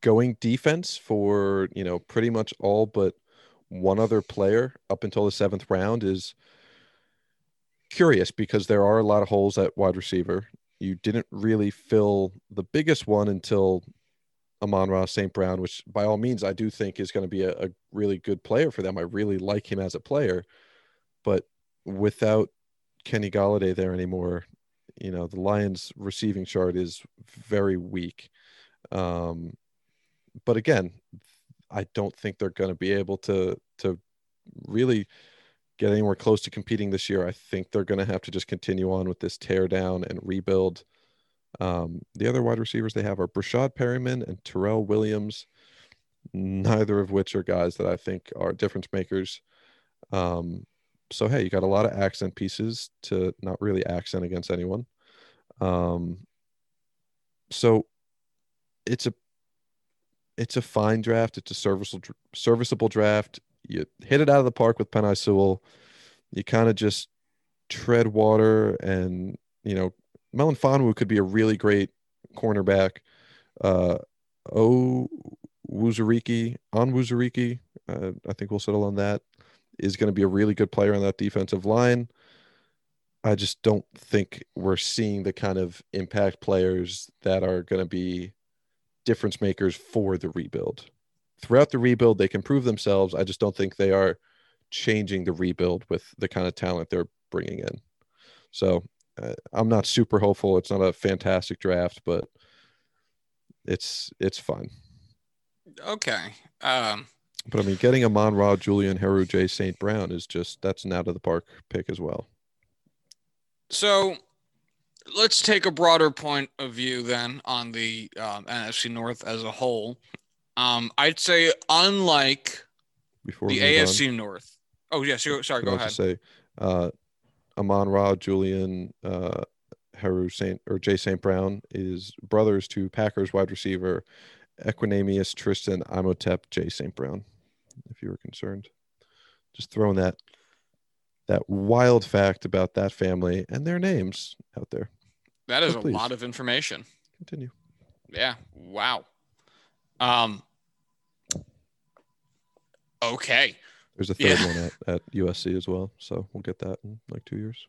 going defense for you know pretty much all but one other player up until the seventh round is curious because there are a lot of holes at wide receiver. You didn't really fill the biggest one until Amon Ross St. Brown, which by all means I do think is going to be a, a really good player for them. I really like him as a player, but without Kenny Golladay there anymore, you know, the Lions receiving chart is very weak. Um, but again, I don't think they're going to be able to to really get anywhere close to competing this year. I think they're going to have to just continue on with this tear down and rebuild. Um, the other wide receivers they have are Breshad Perriman and Terrell Williams, neither of which are guys that I think are difference makers. Um, so hey, you got a lot of accent pieces to not really accent against anyone. Um, so it's a it's a fine draft. It's a serviceable serviceable draft. You hit it out of the park with Penei Sewell. You kind of just tread water, and you know Melon Fonwu could be a really great cornerback. Uh, oh, Wuzuriki on Wuzuriki, uh, I think we'll settle on that. Is going to be a really good player on that defensive line. I just don't think we're seeing the kind of impact players that are going to be difference makers for the rebuild. Throughout the rebuild, they can prove themselves. I just don't think they are changing the rebuild with the kind of talent they're bringing in. So uh, I'm not super hopeful. It's not a fantastic draft, but it's it's fun. Okay. Um, But I mean, getting a Monra, Julian Heru, J. St. Brown is just that's an out of the park pick as well. So let's take a broader point of view then on the um, NFC North as a whole. Um, I'd say, unlike Before the move on, AFC North. Oh, yes. Yeah, sorry, go I ahead. say, uh, Amon Ra, Julian uh, Heru Saint or Jay St. Brown is brothers to Packers wide receiver Equanimeous Tristan Imhotep Jay St. Brown. If you were concerned, just throwing that that wild fact about that family and their names out there. That is a lot of information. Continue. Yeah. Wow. Um. Okay. There's a third Yeah. one at, at USC as well, so we'll get that in like two years.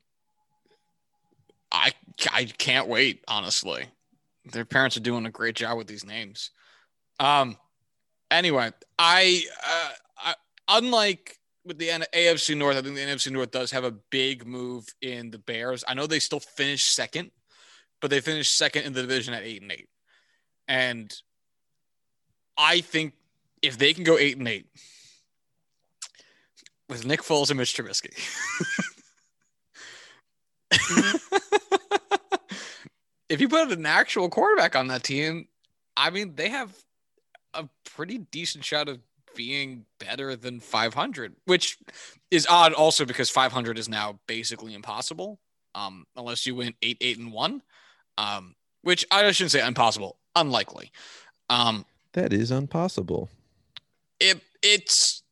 I I can't wait. Honestly, their parents are doing a great job with these names. Um. Anyway, I uh, I, unlike with the AFC North, I think the NFC North does have a big move in the Bears. I know they still finished second, but they finished second in the division at eight and eight, and I think if they can go eight and eight with Nick Foles and Mitch Trubisky. if you put an actual quarterback on that team, I mean, they have a pretty decent shot of being better than 500, which is odd also because 500 is now basically impossible um, unless you win 8 8 and 1, um, which I shouldn't say impossible, unlikely. Um, that is impossible. It, it's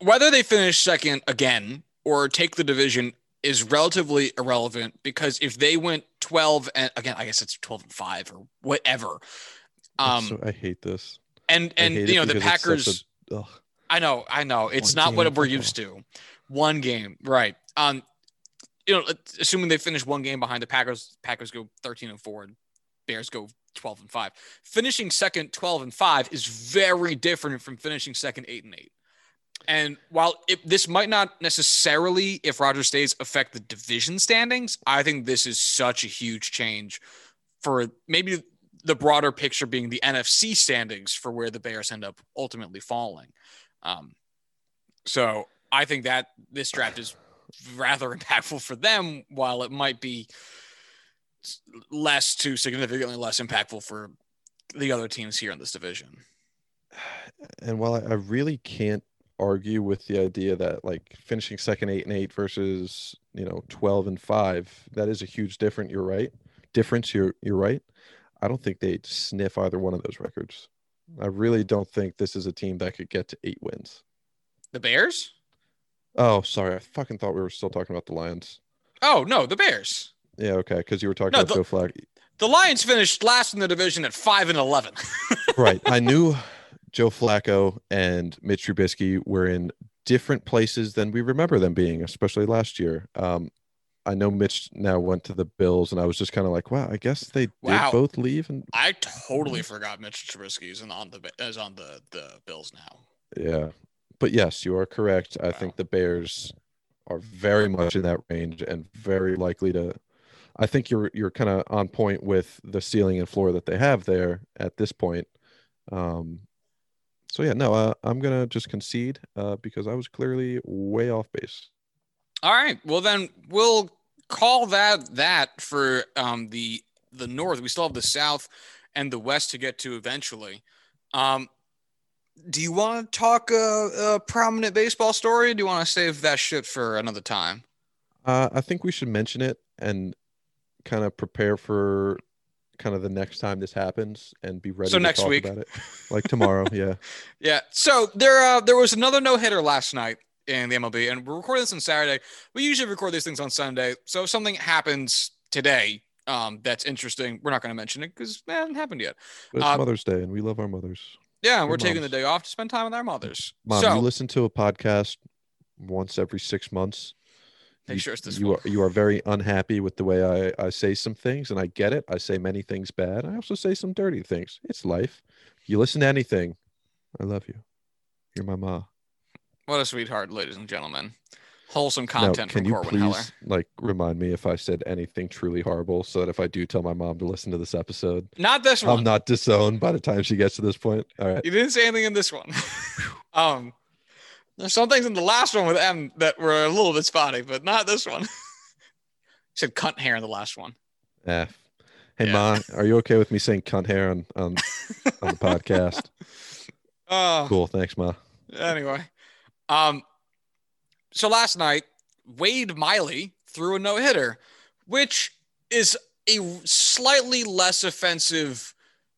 whether they finish second again or take the division is relatively irrelevant because if they went 12 and again, I guess it's 12 and 5 or whatever. Um, so, I hate this. And and you know the Packers. A, I know, I know. It's not what we're used to. One game, right? Um, you know, assuming they finish one game behind the Packers, Packers go 13 and four, and Bears go 12 and five. Finishing second, 12 and five is very different from finishing second, eight and eight. And while it, this might not necessarily, if Rodgers stays, affect the division standings, I think this is such a huge change for maybe the broader picture being the NFC standings for where the Bears end up ultimately falling. Um, so I think that this draft is rather impactful for them, while it might be less to significantly less impactful for the other teams here in this division. And while I really can't argue with the idea that like finishing second eight and eight versus you know 12 and five that is a huge difference you're right difference you're you're right. I don't think they'd sniff either one of those records. I really don't think this is a team that could get to eight wins. The bears oh sorry i fucking thought we were still talking about the lions oh no the bears yeah okay because you were talking no, about the, joe flag the lions finished last in the division at 5 and 11 right i knew Joe Flacco and Mitch Trubisky were in different places than we remember them being, especially last year. Um, I know Mitch now went to the Bills, and I was just kind of like, wow, I guess they wow. did both leave. And I totally forgot Mitch Trubisky is on the is on the the Bills now. Yeah, but yes, you are correct. I think the Bears are very much in that range and very likely to. I think you're you're kind of on point with the ceiling and floor that they have there at this point. Um, so yeah, no, uh, I'm gonna just concede uh, because I was clearly way off base. All right, well then we'll call that that for um, the the North. We still have the South and the West to get to eventually. Um, do you want to talk a, a, prominent baseball story? do you want to save that shit for another time? Uh, I think we should mention it and kind of prepare for kind of the next time this happens and be ready so next week. about it. Like tomorrow, yeah. Yeah. So there uh, there was another no hitter last night in the MLB, and we're recording this on Saturday. We usually record these things on Sunday. So if something happens today um, that's interesting, we're not going to mention it because it hasn't happened yet. But it's uh, Mother's Day, and we love our mothers. Yeah, we're taking the day off to spend time with our mothers. Mom, so, you listen to a podcast once every six months Make you, sure it's this you are, you are very unhappy with the way I, I say some things, and I get it. I say many things bad. I also say some dirty things. It's life. You listen to anything. I love you. You're my ma. What a sweetheart, ladies and gentlemen. Wholesome content now, can from Corwin you please, Heller. Like remind me if I said anything truly horrible, so that if I do tell my mom to listen to this episode, not this one, I'm not disowned by the time she gets to this point. All right, you didn't say anything in this one. um, there's some things in the last one with M that were a little bit spotty, but not this one. You said cunt hair in the last one. Yeah. Hey yeah. Ma, are you okay with me saying cunt hair on on, on the podcast? Oh, cool. Thanks, Ma. Anyway, um, so last night Wade Miley threw a no hitter, which is a slightly less offensive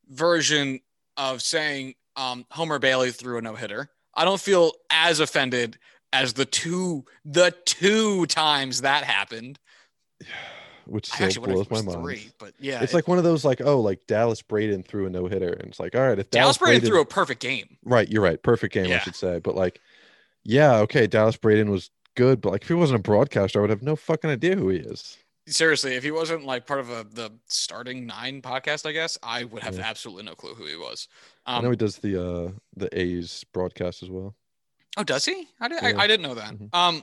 version of saying um, Homer Bailey threw a no hitter. I don't feel as offended as the two the two times that happened. Which still blows my mind. Three, but yeah, it's it, like one of those like oh like Dallas Braden threw a no hitter and it's like all right if Dallas, Dallas Braden, Braden, threw a perfect game. Right, you're right, perfect game yeah. I should say. But like, yeah, okay, Dallas Braden was good, but like if he wasn't a broadcaster, I would have no fucking idea who he is. Seriously, if he wasn't like part of a, the starting nine podcast, I guess I would have yeah. absolutely no clue who he was. Um, I know he does the uh the A's broadcast as well. Oh, does he? I, did, yeah. I, I, didn't know that. Mm-hmm. Um,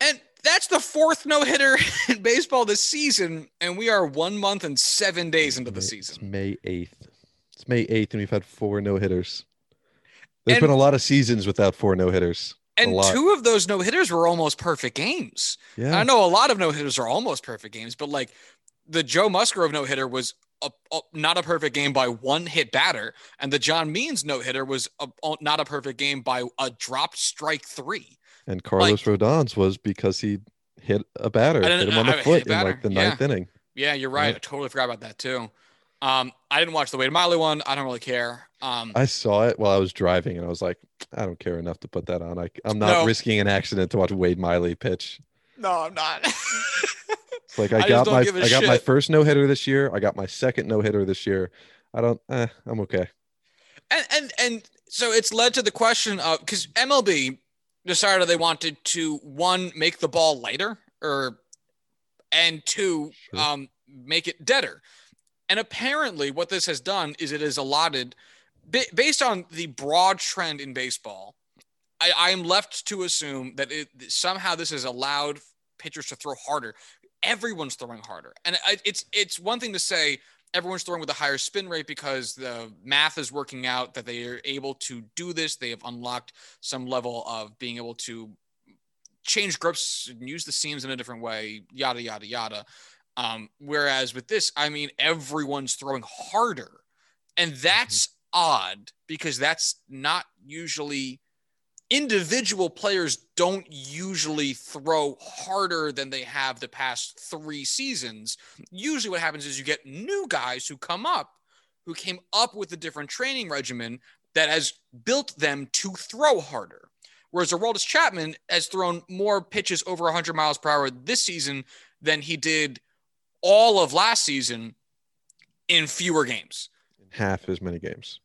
and that's the fourth no hitter in baseball this season, and we are one month and seven days into the season. It's May eighth. It's May eighth, and we've had four no hitters. There's and, been a lot of seasons without four no hitters. And two of those no hitters were almost perfect games. Yeah. I know a lot of no hitters are almost perfect games, but like the Joe Musgrove no hitter was a, a, not a perfect game by one hit batter, and the John Means no hitter was a, not a perfect game by a dropped strike three. And Carlos like, Rodon's was because he hit a batter, hit him on the I, foot in like the ninth yeah. inning. Yeah, you're right. right. I totally forgot about that too. Um, I didn't watch the Wade Miley one. I don't really care. Um, I saw it while I was driving, and I was like, I don't care enough to put that on. I, I'm not no. risking an accident to watch Wade Miley pitch. No, I'm not. it's like I, I got my I got shit. my first no hitter this year. I got my second no hitter this year. I don't. Eh, I'm okay. And and and so it's led to the question of because MLB decided they wanted to one make the ball lighter or and two sure. um make it deader. And apparently, what this has done is it has allotted, based on the broad trend in baseball, I, I am left to assume that it, somehow this has allowed pitchers to throw harder. Everyone's throwing harder, and it's it's one thing to say everyone's throwing with a higher spin rate because the math is working out that they are able to do this. They have unlocked some level of being able to change grips and use the seams in a different way, yada yada yada. Um, whereas with this, I mean, everyone's throwing harder, and that's mm-hmm. odd because that's not usually individual players don't usually throw harder than they have the past three seasons. Usually, what happens is you get new guys who come up who came up with a different training regimen that has built them to throw harder. Whereas Aroldis Chapman has thrown more pitches over 100 miles per hour this season than he did all of last season in fewer games. Half as many games.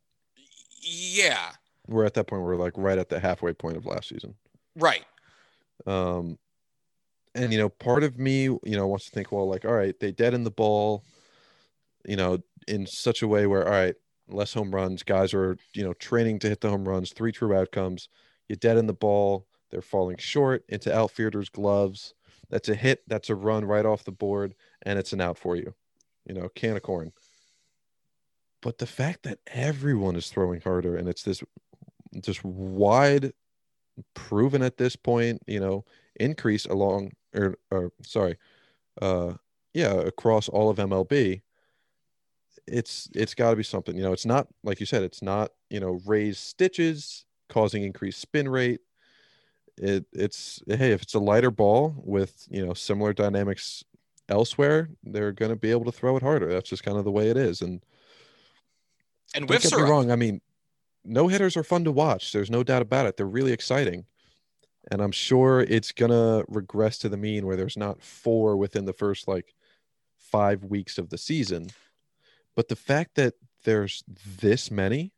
Yeah we're at that point. We're like right at the halfway point of last season. Right. Um, and you know, part of me, you know, wants to think, well, like, all right, they dead in the ball, you know, in such a way where, all right, less home runs, guys are, you know, training to hit the home runs, three true outcomes. You dead in the ball, they're falling short into outfielders' gloves. That's a hit. That's a run right off the board, and it's an out for you. You know, can of corn. But the fact that everyone is throwing harder and it's this just wide proven at this point, you know, increase along or, or sorry, uh yeah, across all of MLB. It's it's got to be something. You know, it's not like you said, it's not, you know, raised stitches causing increased spin rate. It it's hey, if it's a lighter ball with, you know, similar dynamics elsewhere, they're going to be able to throw it harder. That's just kind of the way it is and and don't get me wrong. I mean, no hitters are fun to watch. There's no doubt about it. They're really exciting. And I'm sure it's going to regress to the mean where there's not four within the first like five weeks of the season. But the fact that there's this many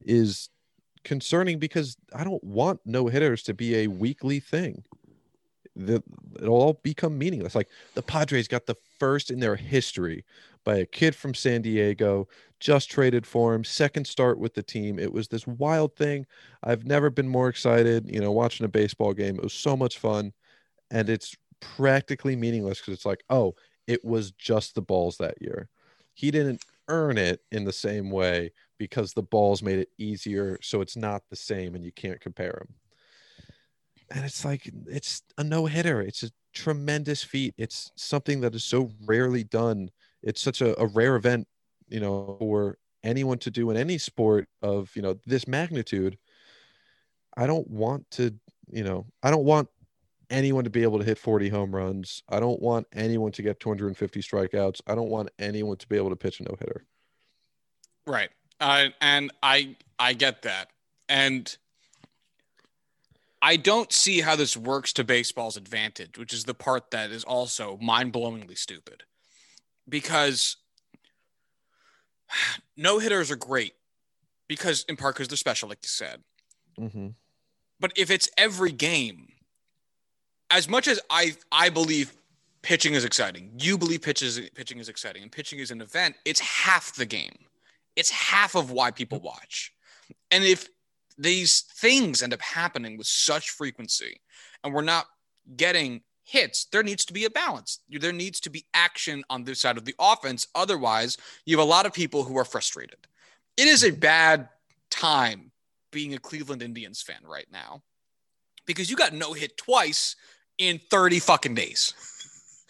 is concerning because I don't want no hitters to be a weekly thing. The, it'll all become meaningless. Like the Padres got the first in their history by a kid from San Diego, just traded for him, second start with the team. It was this wild thing. I've never been more excited, you know, watching a baseball game. It was so much fun. And it's practically meaningless because it's like, oh, it was just the balls that year. He didn't earn it in the same way because the balls made it easier. So it's not the same and you can't compare them. And it's like, it's a no hitter. It's a tremendous feat. It's something that is so rarely done it's such a, a rare event, you know, for anyone to do in any sport of, you know, this magnitude. I don't want to, you know, I don't want anyone to be able to hit 40 home runs. I don't want anyone to get 250 strikeouts. I don't want anyone to be able to pitch a no hitter. Right. Uh, and I I get that. And I don't see how this works to baseball's advantage, which is the part that is also mind-blowingly stupid because no hitters are great because in part because they're special, like you said. Mm-hmm. But if it's every game, as much as I I believe pitching is exciting, you believe pitches pitching is exciting, and pitching is an event. It's half the game. It's half of why people watch. And if these things end up happening with such frequency, and we're not getting hits, there needs to be a balance. There needs to be action on this side of the offense. Otherwise, you have a lot of people who are frustrated. It is a bad time being a Cleveland Indians fan right now because you got no hit twice in 30 fucking days.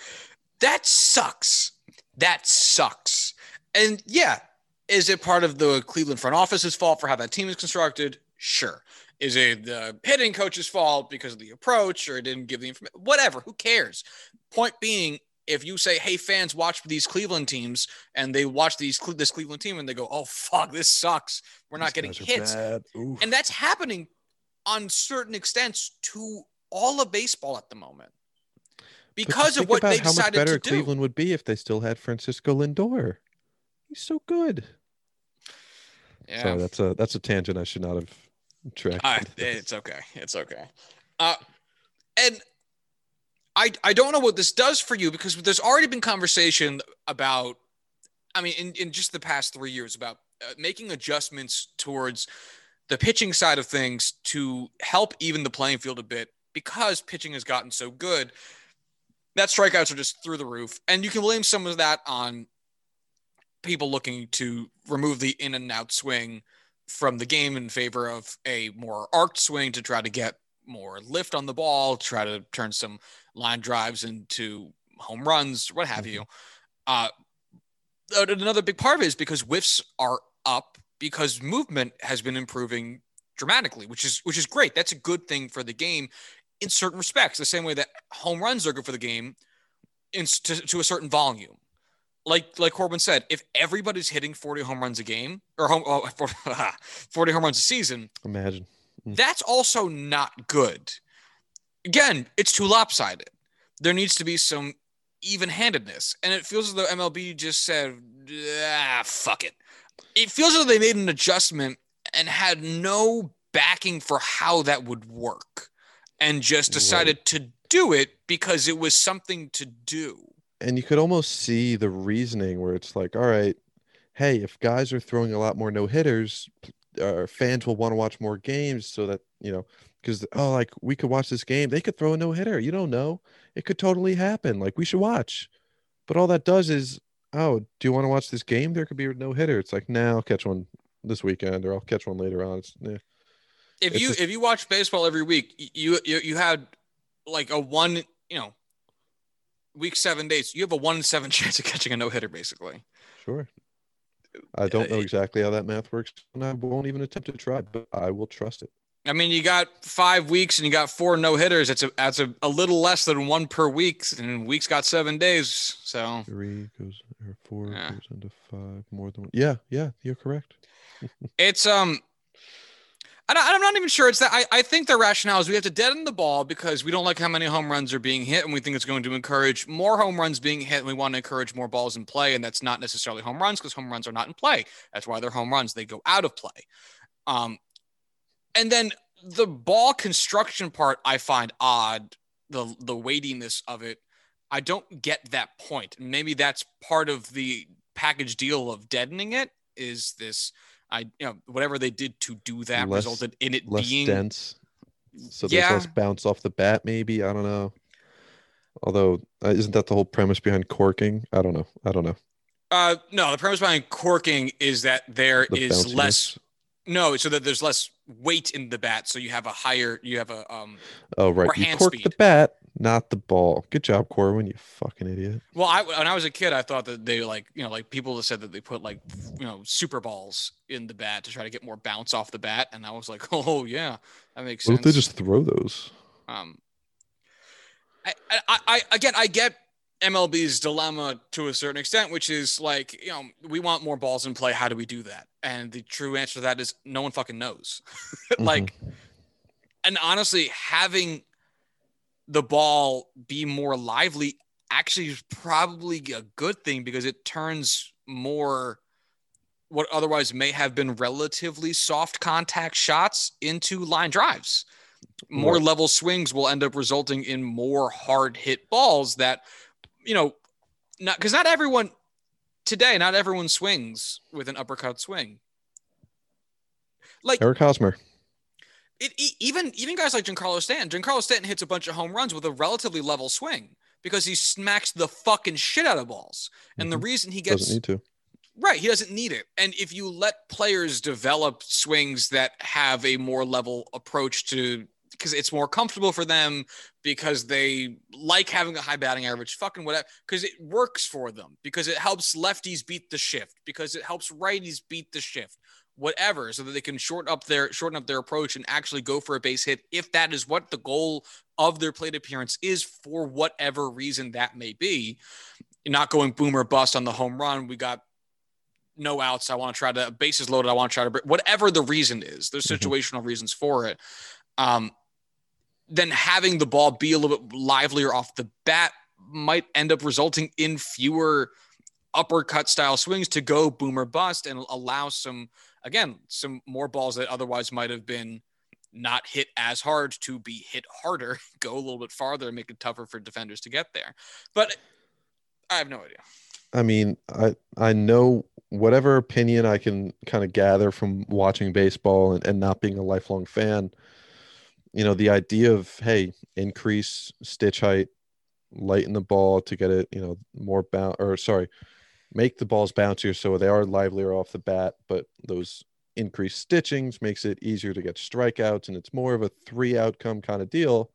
that sucks. That sucks. And yeah, is it part of the Cleveland front office's fault for how that team is constructed? Sure. Is it the hitting coach's fault because of the approach or it didn't give the information? Whatever. Who cares? Point being, if you say, "Hey, fans, watch these Cleveland teams," and they watch these this Cleveland team and they go, "Oh fuck, this sucks. We're not These getting hits," and that's happening on certain extents to all of baseball at the moment because of what they how much decided better to do. Cleveland would be if they still had Francisco Lindor. He's so good. Yeah. Sorry, that's a that's a tangent I should not have tracked. I, it's okay. It's okay. Uh, and I I don't know what this does for you because there's already been conversation about, I mean, in, in just the past three years about uh, making adjustments towards the pitching side of things to help even the playing field a bit because pitching has gotten so good that strikeouts are just through the roof, and you can blame some of that on people looking to remove the in and out swing from the game in favor of a more arced swing to try to get more lift on the ball, try to turn some line drives into home runs, what have you. Uh, another big part of it is because whiffs are up because movement has been improving dramatically, which is which is great. That's a good thing for the game in certain respects. The same way that home runs are good for the game in to, to a certain volume like like Corwin said, if everybody's hitting 40 home runs a game or home oh, 40 home runs a season, Imagine. that's also not good. Again, it's too lopsided. There needs to be some even-handedness, and it feels as though MLB just said, "Ah, fuck it." It feels as though they made an adjustment and had no backing for how that would work, and just decided to do it because it was something to do. And you could almost see the reasoning where it's like, all right, hey, if guys are throwing a lot more no hitters, uh, fans will want to watch more games so that, you know, because, oh, like we could watch this game. They could throw a no hitter. You don't know. It could totally happen. Like we should watch. But all that does is, oh, do you want to watch this game? There could be a no hitter. It's like, nah, I'll catch one this weekend or I'll catch one later on. It's, eh. if It's you just- if you watch baseball every week, you you you had like a one you know week seven days. You have a one in seven chance of catching a no hitter, basically. Sure. I don't know exactly how that math works, and I won't even attempt to try, but I will trust it. I mean, you got five weeks and you got four no hitters. That's a that's a, a little less than one per week, and weeks got seven days. So Three goes or four Yeah. goes into five more than one. Yeah, yeah, you're correct. it's um. I don't, I'm not even sure it's that. I, I think the rationale is we have to deaden the ball because we don't like how many home runs are being hit, and we think it's going to encourage more home runs being hit, and we want to encourage more balls in play, and that's not necessarily home runs because home runs are not in play. That's why they're home runs; they go out of play. Um, and then the ball construction part I find odd. The the weightiness of it, I don't get that point. Maybe that's part of the package deal of deadening it. Is this? I you know whatever they did to do that Less- resulted in it Less being dense, so there's Yeah. less bounce off the bat. Maybe I don't know. Although, uh, isn't that the whole premise behind corking? I don't know. I don't know. Uh, no, the premise behind corking is that there The is bounciness. less. No, so that there's less weight in the bat, so you have a higher, you have a um. Oh, right. You cork the bat, not the ball. Good job, Corwin. You fucking idiot. Well, I when I was a kid, I thought that they like you know like people said that they put like you know super balls in the bat to try to get more bounce off the bat, and I was like, oh yeah, that makes What sense. if they just throw those? Um, I, I, I again, I get MLB's dilemma to a certain extent, which is like, you know, we want more balls in play. How do we do that? And the true answer to that is no one fucking knows. like, and honestly, having the ball be more lively actually is probably a good thing because it turns more what otherwise may have been relatively soft contact shots into line drives. More level swings will end up resulting in more hard hit balls that, you know, not because not everyone today, not everyone swings with an uppercut swing. Like Eric Hosmer. It, e- even even guys like Giancarlo Stanton, Giancarlo Stanton hits a bunch of home runs with a relatively level swing because he smacks the fucking shit out of balls. And the Mhm. reason he Doesn't gets need to. right, he doesn't need it. And if you let players develop swings that have a more level approach to because it's more comfortable for them because they like having a high batting average, fucking whatever, because it works for them, because it helps lefties beat the shift, because it helps righties beat the shift, whatever, so that they can shorten up their shorten up their approach and actually go for a base hit if that is what the goal of their plate appearance is for whatever reason that may be. not going boom or bust on the home run. We got no outs. I want to try to bases loaded. I want to try to whatever the reason is. There's mm-hmm. situational reasons for it. Um, then having the ball be a little bit livelier off the bat might end up resulting in fewer uppercut style swings to go boomer bust and allow some again some more balls that otherwise might have been not hit as hard to be hit harder go a little bit farther and make it tougher for defenders to get there. But i have no idea. I mean i i know whatever opinion i can kind of gather from watching baseball and, and not being a lifelong fan you know, the idea of hey, increase stitch height, lighten the ball to get it, you know, more bounce or sorry, make the balls bouncier so they are livelier off the bat, but those increased stitchings makes it easier to get strikeouts and it's more of a three outcome kind of deal.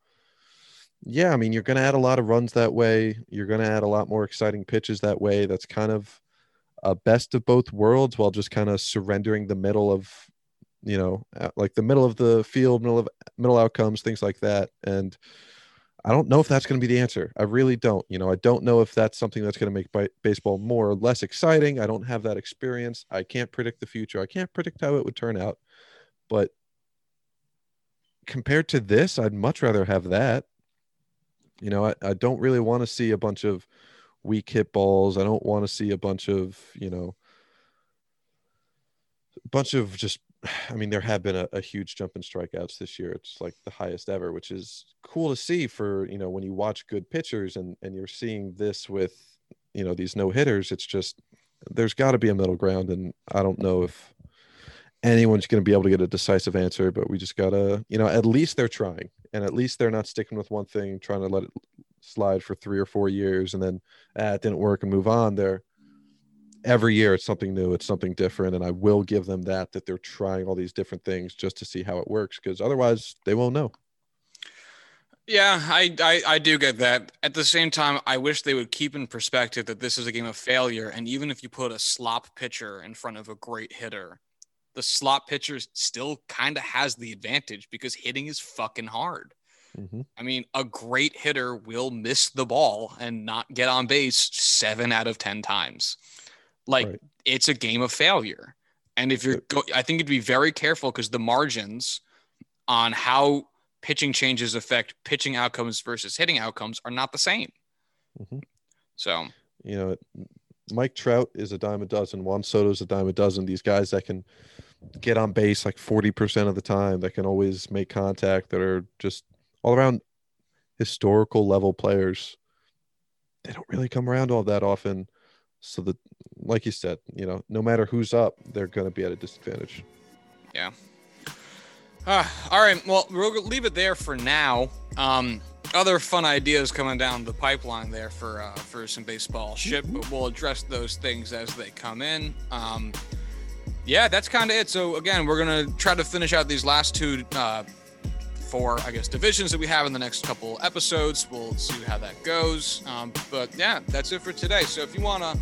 Yeah, I mean, you're going to add a lot of runs that way. You're going to add a lot more exciting pitches that way. That's kind of a best of both worlds while just kind of surrendering the middle of you know, uh, like the middle of the field, middle of middle outcomes, things like that. And I don't know if that's going to be the answer. I really don't. You know, I don't know if that's something that's going to make baseball more or less exciting. I don't have that experience. I can't predict the future. I can't predict how it would turn out. But compared to this, I'd much rather have that. You know, I, I don't really want to see a bunch of weak hit balls. I don't want to see a bunch of, you know, a bunch of just I mean, there have been a, a, huge jump in strikeouts this year. It's like the highest ever, which is cool to see for, you know, when you watch good pitchers and, and you're seeing this with, you know, these no hitters, it's just, there's got to be a middle ground. And I don't know if anyone's going to be able to get a decisive answer, but we just got to, you know, at least they're trying and at least they're not sticking with one thing, trying to let it slide for three or four years and then ah, it didn't work and move on. They're, every year it's something new it's something different and i will give them that that they're trying all these different things just to see how it works because otherwise they won't know yeah I, I i do get that at the same time i wish they would keep in perspective that this is a game of failure and even if you put a slop pitcher in front of a great hitter the slop pitcher still kind of has the advantage because hitting is fucking hard Mm-hmm. I mean, a great hitter will miss the ball and not get on base seven out of 10 times. Like right. it's a game of failure. And if you're, go- I think you'd be very careful because the margins on how pitching changes affect pitching outcomes versus hitting outcomes are not the same. Mm-hmm. So, you know, Mike Trout is a dime a dozen. Juan Soto is a dime a dozen. These guys that can get on base like 40% of the time, that can always make contact, that are just all around historical level players. They don't really come around all that often. So that, like you said, you know, no matter who's up, they're going to be at a disadvantage. Yeah. Uh, all right. Well, we'll leave it there for now. Um, other fun ideas coming down the pipeline there for uh, for some baseball shit, but we'll address those things as they come in. Um, yeah, that's kind of it. So again, we're gonna try to finish out these last two uh, four, I guess, divisions that we have in the next couple episodes. We'll see how that goes. Um, but yeah, that's it for today. So if you want to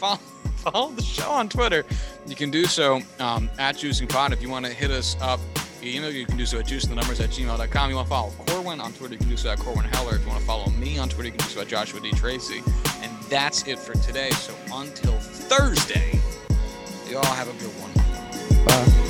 follow, follow the show on Twitter. You can do so um, at Juicing Pod. If you want to hit us up, email you can do so at juicingthenumbers at gmail.com. You want to follow Corwin on Twitter, you can do so at Corwin Heller. If you want to follow me on Twitter, you can do so at Joshua D. Tracy. And that's it for today. So until Thursday, you all have a good one. Bye.